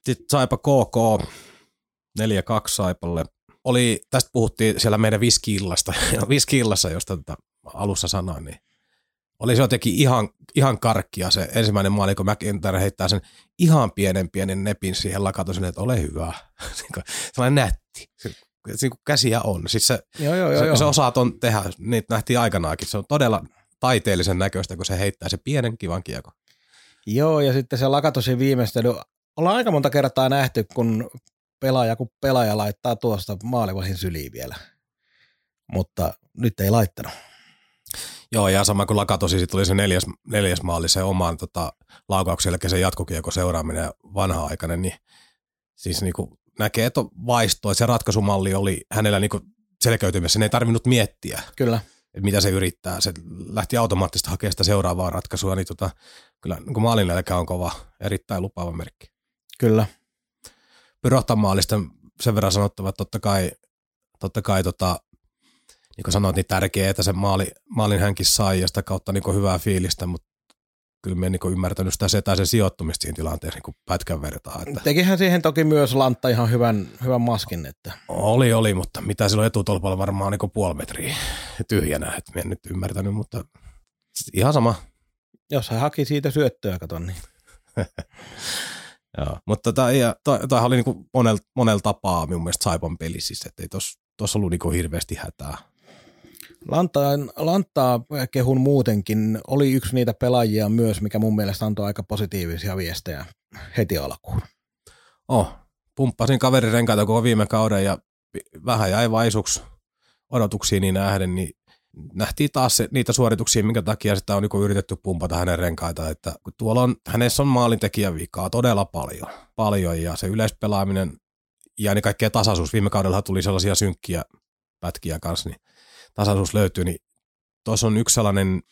Sitten Saipa KK, 4-2 Saipalle. Oli, tästä puhuttiin siellä meidän viskiillasta, <laughs> viskiillassa, josta tota alussa sanoin, niin oli se jotenkin ihan, ihan karkkia se ensimmäinen maali, kun McIntyre heittää sen ihan pienen pienen nepin siihen lakatosin, että ole hyvä. <laughs> Sellainen nätti. Se, se käsiä on. Siis se, joo, joo, joo, se, joo. se osaa ton tehdä, niitä nähtiin aikanaakin. Se on todella taiteellisen näköistä, kun se heittää se pienen kivan kiekon. Joo, ja sitten se Lakatosin viimeistely. Ollaan aika monta kertaa nähty, kun pelaaja, kun pelaaja laittaa tuosta maalivahin syliin vielä. Mutta nyt ei laittanut. Joo, ja sama kuin Lakatosi, sitten tuli se neljäs, neljäs maali, se oman tota, laukauksen jälkeen se jatkokiekko seuraaminen vanha-aikainen, niin siis niin kuin näkee, että vaistoa, että se ratkaisumalli oli hänellä niin kuin selkeytymässä, sen ei tarvinnut miettiä. Kyllä. Että mitä se yrittää. Se lähti automaattisesti hakemaan sitä seuraavaa ratkaisua, niin tota, kyllä niin maalin on kova, erittäin lupaava merkki. Kyllä. Pyrohtan maalista sen verran sanottava, että totta kai, totta kai tota, niin kuin sanoit, niin tärkeää, että se maali, maalin hänkin sai ja sitä kautta niin hyvää fiilistä, mutta kyllä me en niin ymmärtänyt sitä setäisen sijoittumista siinä tilanteessa niin pätkän vertaa. Että Tekihän siihen toki myös Lantta ihan hyvän, hyvän maskin. Että. Oli, oli, mutta mitä silloin etutolpalla varmaan niin puoli metriä tyhjänä, että en nyt ymmärtänyt, mutta ihan sama. Jos hän haki siitä syöttöä, katon niin. <laughs> Joo, mutta tota, toi, toi oli niin monella monel tapaa minun mielestä Saipan peli, siis, että ei tuossa ollut niin hirveästi hätää. Lantaa, Lantaa kehun muutenkin oli yksi niitä pelaajia myös, mikä mun mielestä antoi aika positiivisia viestejä heti alkuun. Oh, pumppasin kaverin renkaita koko viime kauden ja vähän jäi vaisuksi odotuksiin niin nähden, niin nähtiin taas se, niitä suorituksia, minkä takia sitä on niin yritetty pumpata hänen renkaita, että tuolla on, hänessä on maalintekijän vikaa todella paljon, paljon ja se yleispelaaminen ja niin kaikkea tasaisuus. Viime kaudella tuli sellaisia synkkiä pätkiä kanssa, niin tasaisuus löytyy, niin tuossa on yksi sellainen,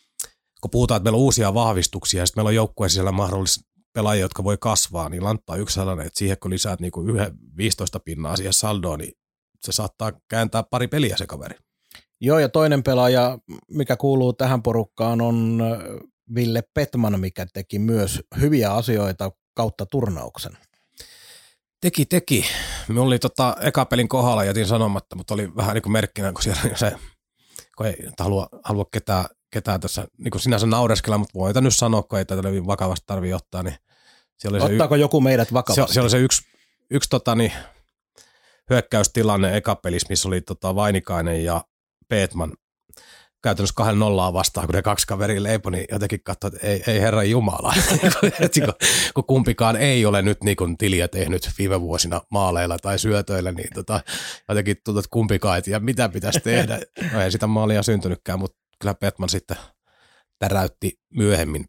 kun puhutaan, että meillä on uusia vahvistuksia ja sitten meillä on joukkueen sisällä mahdollisesti pelaajia, jotka voi kasvaa, niin Lantta on yksi sellainen, että siihen kun lisäät niin kuin yhden 15 pinnaa siihen saldoon, niin se saattaa kääntää pari peliä se kaveri. Joo, ja toinen pelaaja, mikä kuuluu tähän porukkaan, on Ville Petman, mikä teki myös hyviä asioita kautta turnauksen. Teki, teki. Me oli tota, eka pelin kohdalla, jätin sanomatta, mutta oli vähän niin kuin merkkinä, kun siellä se kun ei halua, halua ketään, ketään tässä niin kuin sinänsä naureskella, mutta voitan nyt sanoa, kun ei tätä vakavasti tarvitse ottaa. Niin oli Ottaako se, joku meidät vakavasti? Se, se oli se yksi, yksi tota, niin, hyökkäystilanne ekapelissä, missä oli tota, Vainikainen ja Peetman käytännössä kahden nollaa vastaan, kun ne kaksi kaveri leipoi, niin jotenkin katsoi, että ei, ei herra Jumala. <laughs> kun, kun kumpikaan ei ole nyt niin kuin tiliä tehnyt viime vuosina maaleilla tai syötöillä, niin tota, jotenkin tuntuu, että kumpikaan ei tiedä, mitä pitäisi tehdä. No ei sitä maalia syntynytkään, mutta kyllä Petman sitten täräytti myöhemmin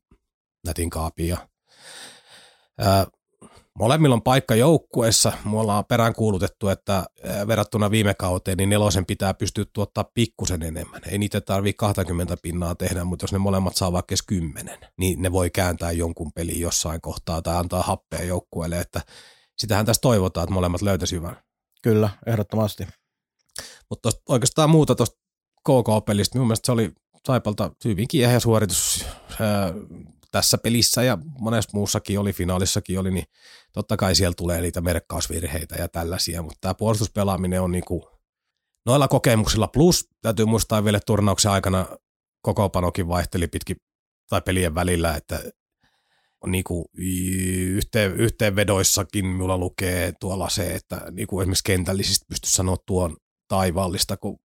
nätin kaapia. Molemmilla on paikka joukkueessa. Me ollaan peräänkuulutettu, että verrattuna viime kauteen, niin nelosen pitää pystyä tuottaa pikkusen enemmän. Ei niitä tarvitse 20 pinnaa tehdä, mutta jos ne molemmat saa vaikka 10, niin ne voi kääntää jonkun pelin jossain kohtaa tai antaa happea joukkueelle. Että sitähän tässä toivotaan, että molemmat löytäisi hyvän. Kyllä, ehdottomasti. Mutta oikeastaan muuta tuosta KK-pelistä. Minun mielestä se oli Saipalta hyvin kieheä suoritus tässä pelissä ja monessa muussakin oli, finaalissakin oli, niin totta kai siellä tulee niitä merkkausvirheitä ja tällaisia, mutta tämä puolustuspelaaminen on niinku noilla kokemuksilla. Plus, täytyy muistaa vielä turnauksen aikana koko panokin vaihteli pitkin tai pelien välillä, että on niinku yhteen, yhteenvedoissakin mulla lukee tuolla se, että niinku esimerkiksi kentällisistä pysty sanoa tuon taivaallista, kun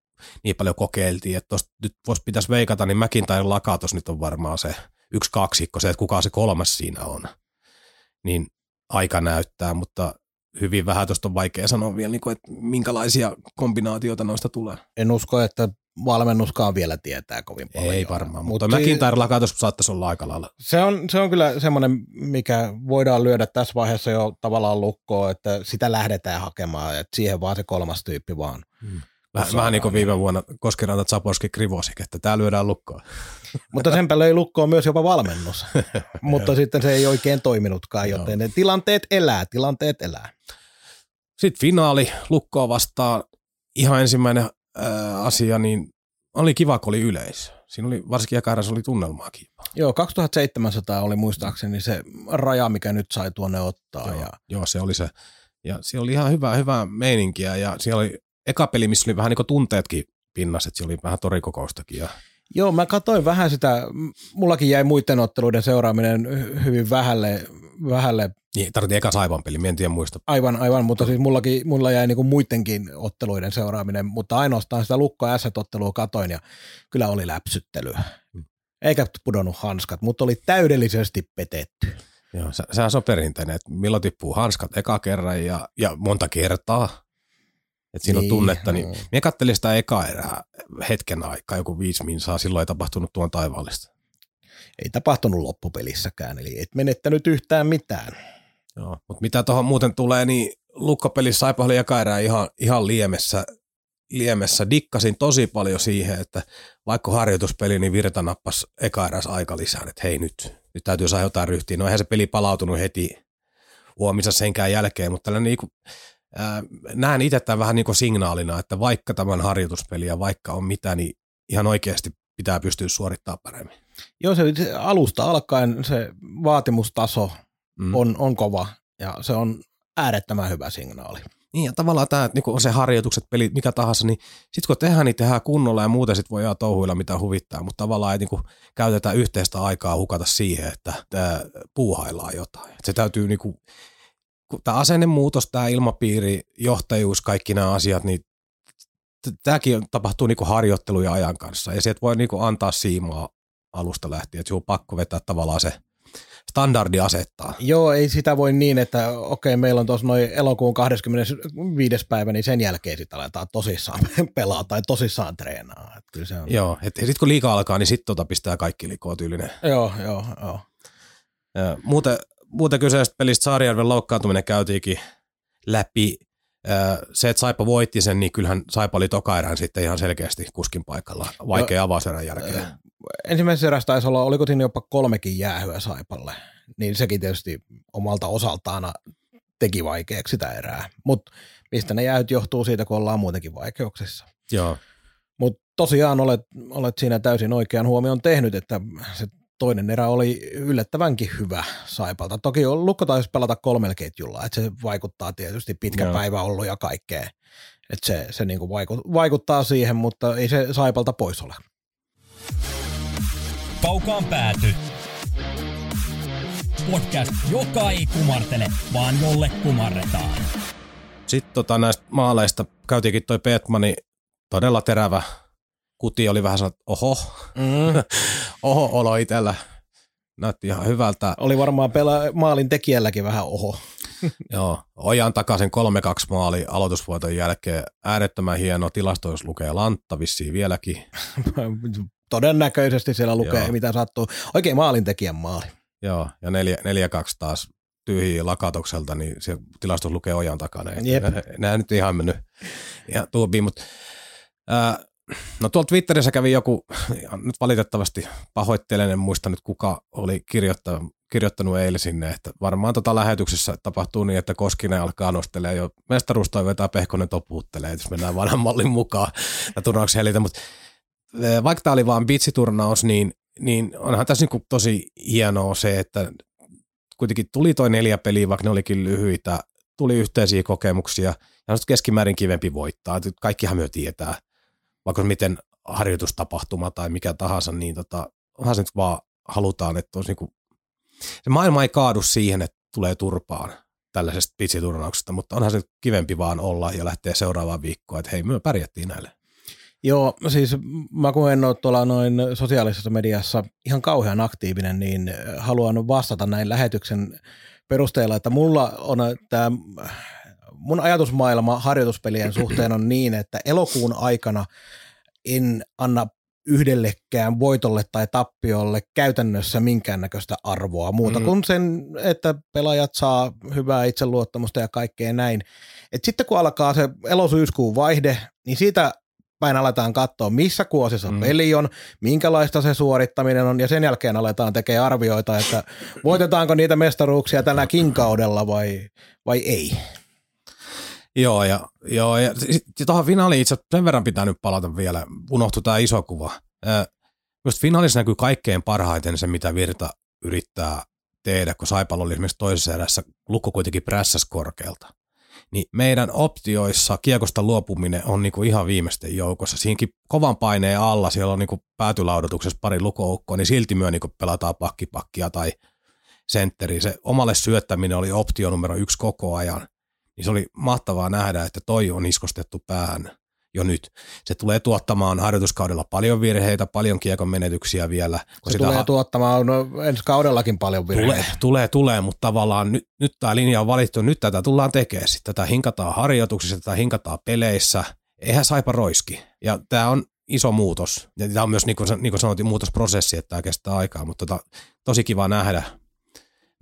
niin paljon kokeiltiin, että tosta nyt voisi pitäisi veikata, niin mäkin tai Lakatos nyt on varmaan se yksi kaksikko, se, että kuka se kolmas siinä on. Niin aika näyttää, mutta hyvin vähän tuosta on vaikea sanoa vielä, niin kuin, että minkälaisia kombinaatioita noista tulee. En usko, että valmennuskaan vielä tietää kovin paljon. Ei varmaan, mutta Mut McIntyre katos saattaisi olla aika lailla. Se on, se on kyllä semmoinen, mikä voidaan lyödä tässä vaiheessa jo tavallaan lukkoon, että sitä lähdetään hakemaan, että siihen vaan se kolmas tyyppi vaan. Hmm. Vähän, vähän niin kuin viime vuonna Koskiranta Zaporski Krivosik, että tämä lyödään lukkoon. <laughs> Mutta senpä löi lukkoon myös jopa valmennus, <laughs> mutta sitten se ei oikein toiminutkaan, joten ne tilanteet elää, tilanteet elää. Sitten finaali lukkoa vastaan ihan ensimmäinen ää, asia, niin oli kiva, kun oli yleisö. Siinä oli varsinkin ekärässä oli tunnelmaa kiva. Joo, 2700 oli muistaakseni se raja, mikä nyt sai tuonne ottaa. Joo, ja... joo se oli se. Ja siellä oli ihan hyvää, hyvää meininkiä ja siellä oli eka peli, missä oli vähän niin kuin tunteetkin pinnassa, että siellä oli vähän torikokoustakin. Ja... Joo, mä katsoin vähän sitä, mullakin jäi muiden otteluiden seuraaminen hyvin vähälle. vähälle. Niin, tarvittiin eka Saivan peli, en tiedä muista. Aivan, aivan, mutta siis mullakin, mulla jäi niinku muidenkin otteluiden seuraaminen, mutta ainoastaan sitä Lukko S-ottelua katoin ja kyllä oli läpsyttelyä. Hmm. eikä pudonnut hanskat, mutta oli täydellisesti petetty. Joo, se, sehän on perinteinen, että milloin tippuu hanskat eka kerran ja, ja monta kertaa. Että siinä niin, on tunnetta. Niin, joo. minä kattelin sitä eka erää hetken aikaa, joku viisi minsaa, silloin ei tapahtunut tuon taivaallista. Ei tapahtunut loppupelissäkään, eli et menettänyt yhtään mitään. Joo, mutta mitä tuohon muuten tulee, niin lukkopelissä Saipa oli eka erää ihan, ihan liemessä, liemessä. Dikkasin tosi paljon siihen, että vaikka harjoituspeli, niin Virta nappasi eka eräs aika lisään, että hei nyt, nyt täytyy saada jotain ryhtiä. No eihän se peli palautunut heti huomissa senkään jälkeen, mutta tällainen niin näen itse tämän vähän niin kuin signaalina, että vaikka tämän harjoituspeli ja vaikka on mitä, niin ihan oikeasti pitää pystyä suorittamaan paremmin. Joo, se, alusta alkaen se vaatimustaso Mm. on, on kova ja se on äärettömän hyvä signaali. Niin ja tavallaan tämä, että niinku on se harjoitukset, pelit, mikä tahansa, niin sitten kun tehdään, niin tehdään kunnolla ja muuten sitten voidaan touhuilla mitä huvittaa, mutta tavallaan ei niinku käytetä yhteistä aikaa hukata siihen, että puuhaillaan jotain. Et se täytyy niinku, kun tämä asennemuutos, tämä ilmapiiri, johtajuus, kaikki nämä asiat, niin tämäkin tapahtuu niinku harjoitteluja ajan kanssa ja sieltä voi niinku antaa siimaa alusta lähtien, että sinun on pakko vetää tavallaan se standardi asettaa. Joo, ei sitä voi niin, että okei, meillä on tuossa noin elokuun 25. päivä, niin sen jälkeen sitten aletaan tosissaan <laughs> pelaa tai tosissaan treenaa. Et kyllä se on. Joo, että sitten kun liikaa alkaa, niin sitten tota pistää kaikki likoa tyylinen. Joo, joo, joo. Ja muuten, muuten kyseisestä pelistä Saarijärven loukkaantuminen käytiinkin läpi. Se, että Saipa voitti sen, niin kyllähän Saipa oli toka erään sitten ihan selkeästi kuskin paikalla. Vaikea avauserän jälkeen. Ensimmäisessä erässä taisi olla, oliko siinä jopa kolmekin jäähyä Saipalle, niin sekin tietysti omalta osaltaan teki vaikeaksi sitä erää. Mutta mistä ne jäähyt johtuu siitä, kun ollaan muutenkin vaikeuksissa. Joo. Mutta tosiaan olet, olet siinä täysin oikean huomion tehnyt, että se toinen erä oli yllättävänkin hyvä Saipalta. Toki on- Lukko taisi pelata kolmella ketjulla, että se vaikuttaa tietysti pitkä Joo. päivä ollut ja kaikkea. Että se, se niinku vaiku- vaikuttaa siihen, mutta ei se Saipalta pois ole. Kaukaan pääty. Podcast, joka ei kumartele, vaan jolle kumarretaan. Sitten tota, näistä maaleista käytiinkin toi Petmani todella terävä. Kuti oli vähän sellainen, oho, Mm. <laughs> oho olo itsellä. Näytti ihan hyvältä. Oli varmaan pela- maalin tekijälläkin vähän oho. <laughs> Joo, Ojan takaisin 3-2 maali aloitusvuoton jälkeen. Äärettömän hieno tilasto, jos lukee Lantta vissiin vieläkin. <laughs> Todennäköisesti siellä lukee, Joo. mitä sattuu. Oikein maalin tekijän maali. Joo, ja 4-2 taas tyhjiä lakatokselta, niin se tilastus lukee Ojan takana. Nämä nyt ihan mennyt ihan tuubiin, mutta ää, no tuolla Twitterissä kävi joku, nyt valitettavasti pahoittelen, en muista nyt kuka oli kirjoittanut, kirjoittanut eilen sinne, että varmaan tota lähetyksessä tapahtuu niin, että Koskinen alkaa nostelemaan jo mestaruustoiveita ja Pehkonen topuuttelee, jos mennään vanhan mallin mukaan ja turnauksen helitä, mutta ää, vaikka tämä oli vaan bitsiturnaus, niin, niin onhan tässä niinku tosi hienoa se, että kuitenkin tuli toi neljä peliä, vaikka ne olikin lyhyitä, tuli yhteisiä kokemuksia ja on keskimäärin kivempi voittaa. Kaikkihan me tietää, vaikka miten harjoitustapahtuma tai mikä tahansa, niin tota, onhan se nyt vaan halutaan, että olisi niinku, se maailma ei kaadu siihen, että tulee turpaan tällaisesta pitsiturnauksesta, mutta onhan se kivempi vaan olla ja lähteä seuraavaan viikkoon, että hei, me pärjättiin näille. Joo, siis mä kun en ole tuolla noin sosiaalisessa mediassa ihan kauhean aktiivinen, niin haluan vastata näin lähetyksen perusteella, että mulla on tämä mun ajatusmaailma harjoituspelien suhteen on niin, että elokuun aikana en anna yhdellekään voitolle tai tappiolle käytännössä minkäännäköistä arvoa muuta Mm. kuin sen, että pelaajat saa hyvää itseluottamusta ja kaikkea näin. Et sitten kun alkaa se elosyyskuun vaihde, niin siitä päin aletaan katsoa, missä kuosissa Mm. peli on, minkälaista se suorittaminen on, ja sen jälkeen aletaan tekemään arvioita, että voitetaanko niitä mestaruuksia tänäkin kaudella vai, vai ei. Joo, ja, joo, ja sitten tuohon finaaliin itse sen verran pitää nyt palata vielä, unohtui tämä iso kuva. Just finaalissa näkyy kaikkein parhaiten se, mitä Virta yrittää tehdä, kun Saipalo oli esimerkiksi toisessa erässä, lukko kuitenkin prässäs korkealta. Niin meidän optioissa kiekosta luopuminen on niinku ihan viimeisten joukossa. Siinkin kovan paineen alla, siellä on niinku päätylaudotuksessa pari lukoukkoa, niin silti myö niinku pelataan pakkipakkia tai sentteri. Se omalle syöttäminen oli optio numero yksi koko ajan niin se oli mahtavaa nähdä, että toi on iskostettu päähän jo nyt. Se tulee tuottamaan harjoituskaudella paljon virheitä, paljon kiekon menetyksiä vielä. Se sitä tulee ha- tuottamaan no, ensi kaudellakin paljon virheitä. Tulee, tulee, tulee mutta tavallaan nyt, nyt tämä linja on valittu, nyt tätä tullaan tekemään. Sitten tätä hinkataan harjoituksissa, tätä hinkataan peleissä. Eihän saipa roiski. Ja tämä on iso muutos. Ja tämä on myös, niin kuin, niin kuin sanoit, muutosprosessi, että tämä kestää aikaa, mutta tota, tosi kiva nähdä,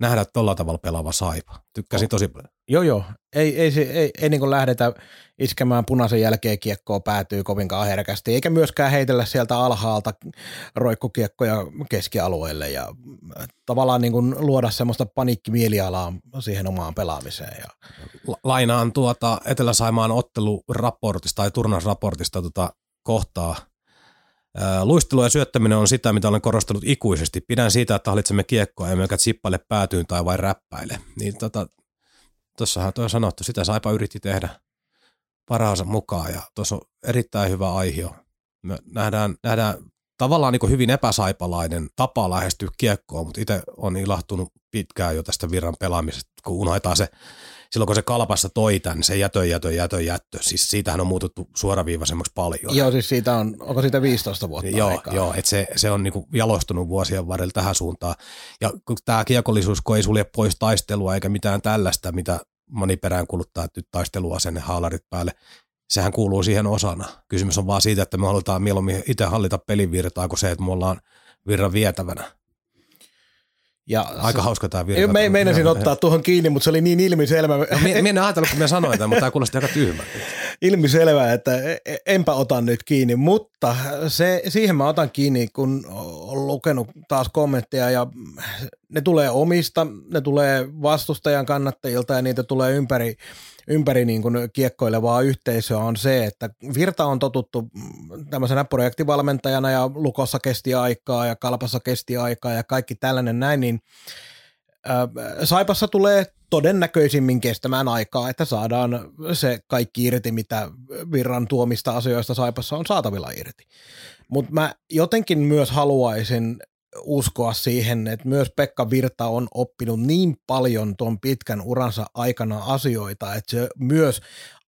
nähdä tuolla tavalla pelaava saipa. Tykkäsin tosi paljon. Joo, joo. Ei, ei, ei, ei, ei niin lähdetä iskemään punaisen jälkeen kiekkoa päätyy kovinkaan herkästi, eikä myöskään heitellä sieltä alhaalta roikkukiekkoja keskialueelle ja tavallaan niin kuin luoda semmoista paniikkimielialaa siihen omaan pelaamiseen. Ja. Lainaan tuota Etelä-Saimaan otteluraportista tai turnausraportista tuota kohtaa – Luistelu ja syöttäminen on sitä, mitä olen korostanut ikuisesti. Pidän siitä, että hallitsemme kiekkoa, emmekä chippaile päätyyn tai vain räppäile. Niin tota, tuossahan toi on sanottu, sitä Saipa yritti tehdä parhaansa mukaan ja tuossa on erittäin hyvä aihio. Me nähdään, nähdään tavallaan niin hyvin epäsaipalainen tapa lähestyä kiekkoa, mutta itse on ilahtunut pitkään jo tästä virran pelaamisesta, kun unohdetaan se silloin kun se kalpassa toi tämän, se jätö, jätö, jätö, jättö, siis siitähän on muututtu suoraviivaisemmaksi paljon. Joo, siis siitä on, onko siitä 15 vuotta Joo, aikaa? joo että se, se on niinku jalostunut vuosien varrella tähän suuntaan. Ja tämä kiekollisuus, kun ei sulje pois taistelua eikä mitään tällaista, mitä moni perään kuluttaa, että nyt taisteluasenne haalarit päälle, sehän kuuluu siihen osana. Kysymys on vaan siitä, että me halutaan mieluummin itse hallita pelivirtaa kuin se, että me ollaan virran vietävänä. Ja Aika se, hauska tämä virta. Me, meinasin ottaa tuohon kiinni, mutta se oli niin ilmiselvä. No, me, en ajatellut, kun me sanoin tämän, mutta tämä kuulosti aika tyhmältä. <laughs> Ilmiselvä, että e- e- enpä ota nyt kiinni, mutta se, siihen mä otan kiinni, kun olen lukenut taas kommentteja ja ne tulee omista, ne tulee vastustajan kannattajilta ja niitä tulee ympäri ympäri niin kuin kiekkoilevaa yhteisöä on se, että Virta on totuttu tämmöisenä projektivalmentajana ja Lukossa kesti aikaa ja Kalpassa kesti aikaa ja kaikki tällainen näin, niin Saipassa tulee todennäköisimmin kestämään aikaa, että saadaan se kaikki irti, mitä virran tuomista asioista Saipassa on saatavilla irti. Mutta mä jotenkin myös haluaisin uskoa siihen, että myös Pekka Virta on oppinut niin paljon tuon pitkän uransa aikana asioita, että se myös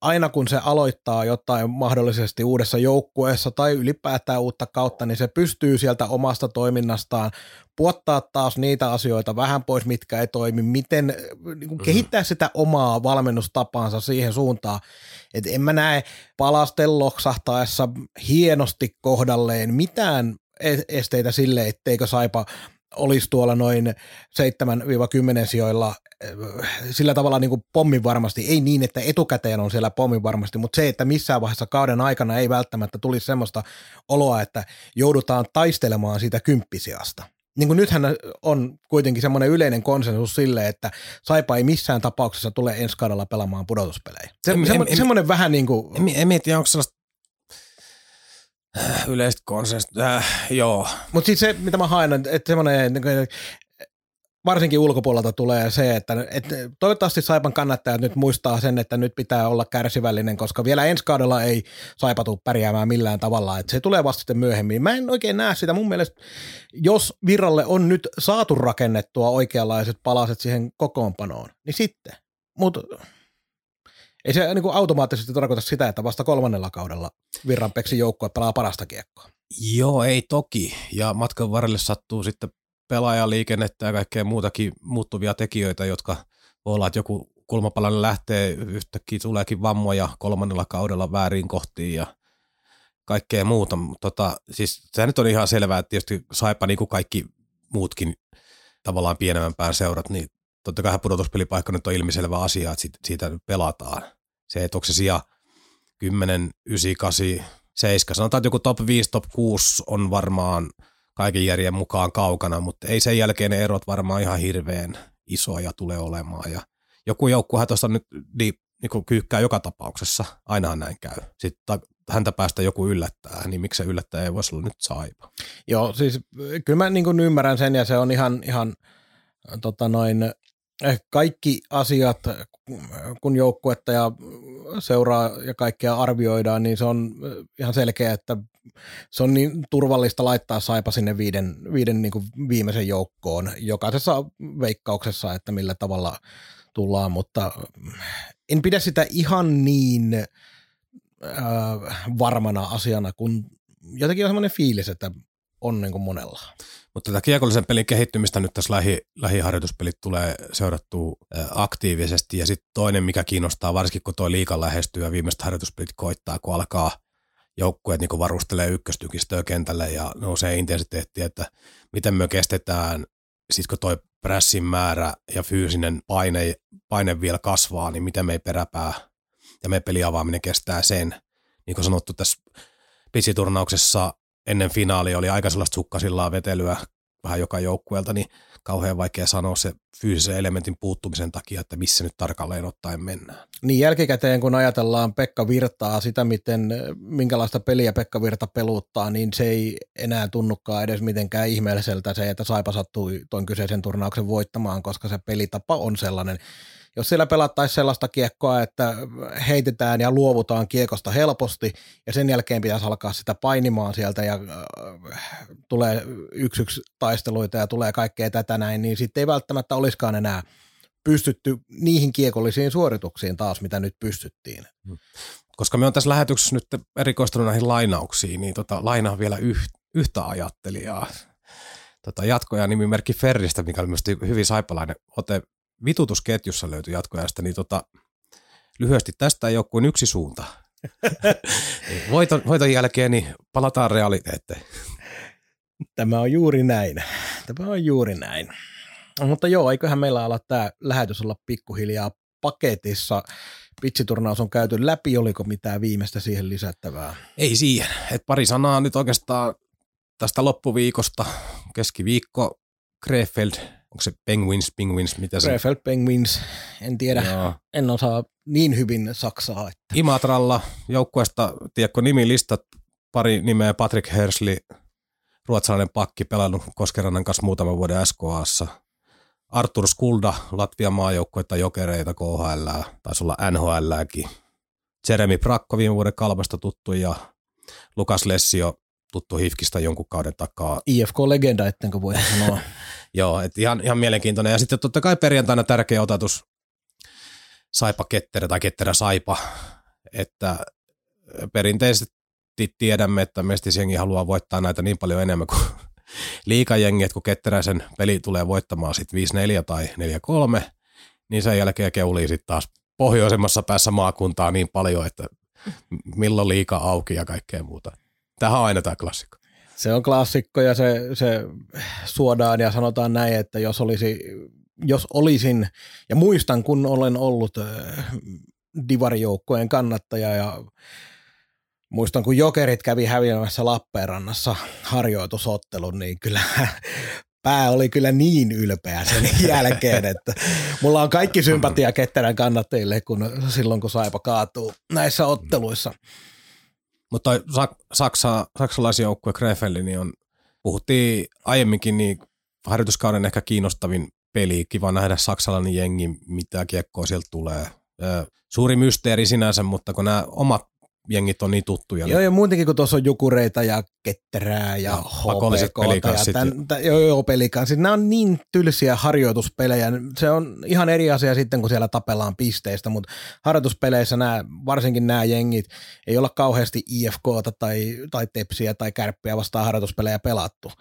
aina kun se aloittaa jotain mahdollisesti uudessa joukkueessa tai ylipäätään uutta kautta, niin se pystyy sieltä omasta toiminnastaan puottaa taas niitä asioita vähän pois, mitkä ei toimi, miten niin kuin kehittää sitä omaa valmennustapaansa siihen suuntaan, että en mä näe palasten loksahtaessa hienosti kohdalleen mitään esteitä sille, etteikö Saipa olisi tuolla noin 7-10 sijoilla äh, sillä tavalla niin kuin pommin varmasti, ei niin, että etukäteen on siellä pommin varmasti, mutta se, että missään vaiheessa kauden aikana ei välttämättä tulisi semmoista oloa, että joudutaan taistelemaan siitä kymppisiasta. Niin kuin nythän on kuitenkin semmoinen yleinen konsensus sille, että Saipa ei missään tapauksessa tule ensi kaudella pelaamaan pudotuspelejä. Se, en, semmoinen, en, semmoinen vähän niin kuin... En, en mieti, onko sellaista Yleistä konsensista, äh, joo. Mutta sitten se, mitä mä haen, että semmoinen, varsinkin ulkopuolelta tulee se, että, että toivottavasti Saipan kannattajat nyt muistaa sen, että nyt pitää olla kärsivällinen, koska vielä ensi kaudella ei Saipa tule pärjäämään millään tavalla, että se tulee vasta sitten myöhemmin. Mä en oikein näe sitä. Mun mielestä, jos Virralle on nyt saatu rakennettua oikeanlaiset palaset siihen kokoonpanoon, niin sitten. Mutta ei se niin kuin automaattisesti tarkoita sitä, että vasta kolmannella kaudella Virranpeksin joukkue pelaa parasta kiekkoa. Joo, ei toki. Ja matkan varrelle sattuu sitten pelaajaliikennettä ja kaikkea muutakin muuttuvia tekijöitä, jotka voi olla, että joku kulmapalainen lähtee yhtäkkiä, tuleekin vammoja kolmannella kaudella väärin kohtiin ja kaikkea muuta. Tota, siis se nyt on ihan selvää, että tietysti Saipa niin kuin kaikki muutkin tavallaan pienemmän pään seurat, niin totta kai pudotuspelipaikka nyt on ilmiselvä asia, että siitä, pelataan. Se, että onko se sija 10, 9, 8, 7, sanotaan, että joku top 5, top 6 on varmaan kaiken järjen mukaan kaukana, mutta ei sen jälkeen ne erot varmaan ihan hirveän isoja tule olemaan. Ja joku joukkuehan tuossa nyt niin, niin kyykkää joka tapauksessa, ainahan näin käy. Sitten häntä päästä joku yllättää, niin miksi se yllättää ei voisi olla nyt saipa. Joo, siis kyllä mä niin ymmärrän sen ja se on ihan, ihan tota noin, kaikki asiat, kun joukkuetta ja seuraa ja kaikkea arvioidaan, niin se on eh, ihan selkeä, että se on niin turvallista laittaa Saipa sinne viiden, viiden niin kuin viimeisen joukkoon jokaisessa veikkauksessa, että millä tavalla tullaan, mutta en pidä sitä ihan niin äh, varmana asiana, kun jotenkin on semmoinen fiilis, että on niin kuin monella. Mutta tätä kiekollisen pelin kehittymistä nyt tässä lähi, lähiharjoituspelit tulee seurattua aktiivisesti. Ja sitten toinen, mikä kiinnostaa, varsinkin kun tuo liikan lähestyy ja viimeiset harjoituspelit koittaa, kun alkaa joukkueet niin varustelee ykköstykistöä kentälle ja nousee intensiteetti, että miten me kestetään, sit kun toi pressin määrä ja fyysinen paine, paine vielä kasvaa, niin miten me ei peräpää ja me peliavaaminen kestää sen. Niin kuin sanottu tässä pitsiturnauksessa ennen finaalia oli aika sellaista sukkasillaan vetelyä vähän joka joukkueelta, niin kauhean vaikea sanoa se fyysisen elementin puuttumisen takia, että missä nyt tarkalleen ottaen mennään. Niin jälkikäteen, kun ajatellaan Pekka Virtaa, sitä miten, minkälaista peliä Pekka Virta peluttaa, niin se ei enää tunnukaan edes mitenkään ihmeelliseltä se, että Saipa sattui tuon kyseisen turnauksen voittamaan, koska se pelitapa on sellainen, jos siellä pelattaisiin sellaista kiekkoa, että heitetään ja luovutaan kiekosta helposti ja sen jälkeen pitäisi alkaa sitä painimaan sieltä ja äh, tulee yksi taisteluita ja tulee kaikkea tätä näin, niin sitten ei välttämättä olisikaan enää pystytty niihin kiekollisiin suorituksiin taas, mitä nyt pystyttiin. Hmm. Koska me on tässä lähetyksessä nyt erikoistunut näihin lainauksiin, niin tota, lainaa vielä yh, yhtä ajattelijaa. Tota, jatkoja nimimerkki Ferristä, mikä oli myös hyvin saipalainen ote vitutusketjussa löytyi jatkojasta, niin tota, lyhyesti tästä ei ole kuin yksi suunta. <laughs> voiton, voiton jälkeen niin palataan realiteetteihin. Tämä on juuri näin. Tämä on juuri näin. Mutta joo, eiköhän meillä ala tämä lähetys olla pikkuhiljaa paketissa. Pitsiturnaus on käyty läpi, oliko mitään viimeistä siihen lisättävää? Ei siihen. Et pari sanaa nyt oikeastaan tästä loppuviikosta. Keskiviikko Krefeld onko se Penguins, Penguins, mitä se? Krefeld Penguins, en tiedä, Joo. en osaa niin hyvin Saksaa. Että. Imatralla joukkueesta, tiedätkö nimilistat, pari nimeä, Patrick Hersley, ruotsalainen pakki, pelannut Koskerannan kanssa muutaman vuoden SKAssa. Artur Skulda, Latvian maajoukkuetta, jokereita, KHL, taisi olla NHLäkin. Jeremy Prakko viime vuoden kalpasta tuttu ja Lukas Lessio tuttu Hifkistä jonkun kauden takaa. IFK-legenda, ettenkö voi sanoa. <laughs> Joo, et ihan, ihan mielenkiintoinen. Ja sitten totta kai perjantaina tärkeä otatus Saipa Ketterä tai Ketterä Saipa, että perinteisesti tiedämme, että mestisjengi haluaa voittaa näitä niin paljon enemmän kuin <laughs> liikajengi, että kun Ketteräisen peli tulee voittamaan sitten 5-4 tai 4-3, niin sen jälkeen keulii sitten taas pohjoisemmassa päässä maakuntaa niin paljon, että milloin liika auki ja kaikkea muuta. Tähän on aina tämä klassikko. Se on klassikko ja se, se suodaan ja sanotaan näin, että jos, olisi, jos olisin, ja muistan kun olen ollut äh, divarijoukkojen kannattaja ja muistan kun jokerit kävi häviämässä Lappeenrannassa harjoitusottelun, niin kyllä <laughs> pää oli kyllä niin ylpeä sen <laughs> jälkeen, että mulla on kaikki sympatia ketterän kannattajille kun, silloin, kun Saipa kaatuu näissä otteluissa. Mutta Saksa, saksalaisjoukkue Krefelli, niin on, puhuttiin aiemminkin niin harjoituskauden ehkä kiinnostavin peli. Kiva nähdä saksalainen jengi, mitä kiekkoa sieltä tulee. Suuri mysteeri sinänsä, mutta kun nämä omat jengit on niin tuttuja. Joo, niin... ja muutenkin kun tuossa on jukureita ja ketterää ja, ja ja tämän, tämän, joo, joo, pelikanssit. Nämä on niin tylsiä harjoituspelejä. Se on ihan eri asia sitten, kun siellä tapellaan pisteistä, mutta harjoituspeleissä nämä, varsinkin nämä jengit, ei olla kauheasti IFK tai, tai Tepsiä tai Kärppiä vastaan harjoituspelejä pelattu.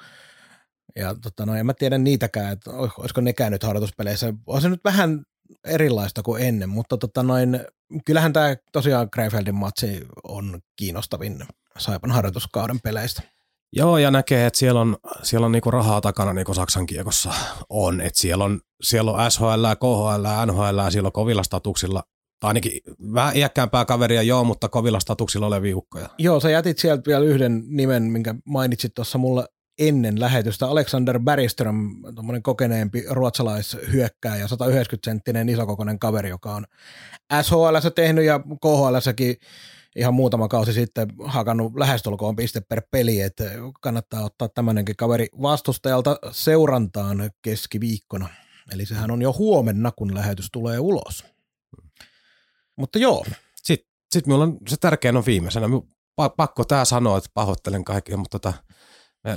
Ja tota, no, en mä tiedä niitäkään, että olisiko nekään nyt harjoituspeleissä. On se nyt vähän erilaista kuin ennen, mutta tota noin, kyllähän tämä tosiaan Greifeldin matsi on kiinnostavin Saipan harjoituskauden peleistä. Joo, ja näkee, että siellä on, siellä on niinku rahaa takana niin kuin Saksan kiekossa on. Että siellä on, siellä on SHL, KHL, NHL, siellä on kovilla statuksilla tai ainakin vähän iäkkäämpää kaveria, joo, mutta kovilla statuksilla olevia ukkoja. Joo, sä jätit sieltä vielä yhden nimen, minkä mainitsit tuossa mulle ennen lähetystä. Alexander Bergström, tuommoinen kokeneempi ruotsalaishyökkääjä, 190-senttinen isokokoinen kaveri, joka on SHL tehnyt ja KHL ihan muutama kausi sitten hakannut lähestulkoon piste per peli, että kannattaa ottaa tämmöinenkin kaveri vastustajalta seurantaan keskiviikkona. Eli sehän on jo huomenna, kun lähetys tulee ulos. Mutta joo. Sitten, sitten minulla on se tärkein on viimeisenä. Pakko tämä sanoa, että pahoittelen kaikkea, mutta tota,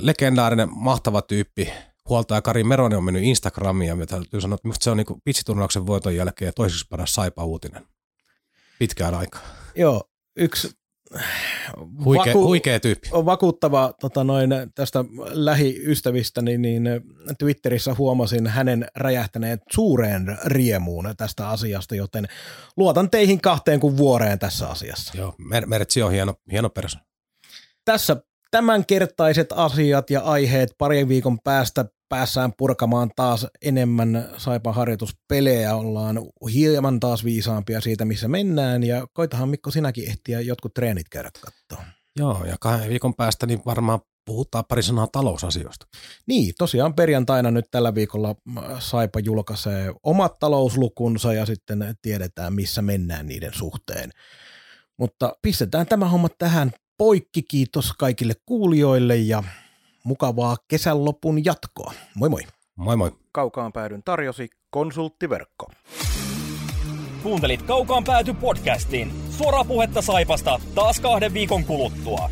legendaarinen, mahtava tyyppi, huoltaja Kari Meronen on mennyt Instagramiin ja me täytyy sanoa, että se on niin pitsiturnauksen voiton jälkeen toiseksi paras saipa uutinen pitkään aikaa. Joo, yksi Huikea, vaku- huikea tyyppi. Vakuuttava tota noin, tästä lähiystävistä, niin, niin Twitterissä huomasin hänen räjähtäneen suureen riemuun tästä asiasta, joten luotan teihin kahteen kuin vuoreen tässä asiassa. Joo, Mer- Mertsi on hieno, hieno persoona. Tässä tämänkertaiset asiat ja aiheet parin viikon päästä päässään purkamaan taas enemmän Saipan harjoituspelejä, ollaan hieman taas viisaampia siitä, missä mennään, ja koitahan Mikko sinäkin ehtiä jotkut treenit käydä katsoa. Joo, ja kahden viikon päästä niin varmaan puhutaan pari sanaa talousasioista. Niin, tosiaan perjantaina nyt tällä viikolla Saipa julkaisee omat talouslukunsa ja sitten tiedetään, missä mennään niiden suhteen. Mutta pistetään tämä homma tähän poikki. Kiitos kaikille kuulijoille ja mukavaa kesän lopun jatkoa. Moi moi. Moi moi. Kaukaan päädyn tarjosi konsulttiverkko. Kuuntelit Kaukaan pääty podcastin. Suoraa puhetta Saipasta taas kahden viikon kuluttua.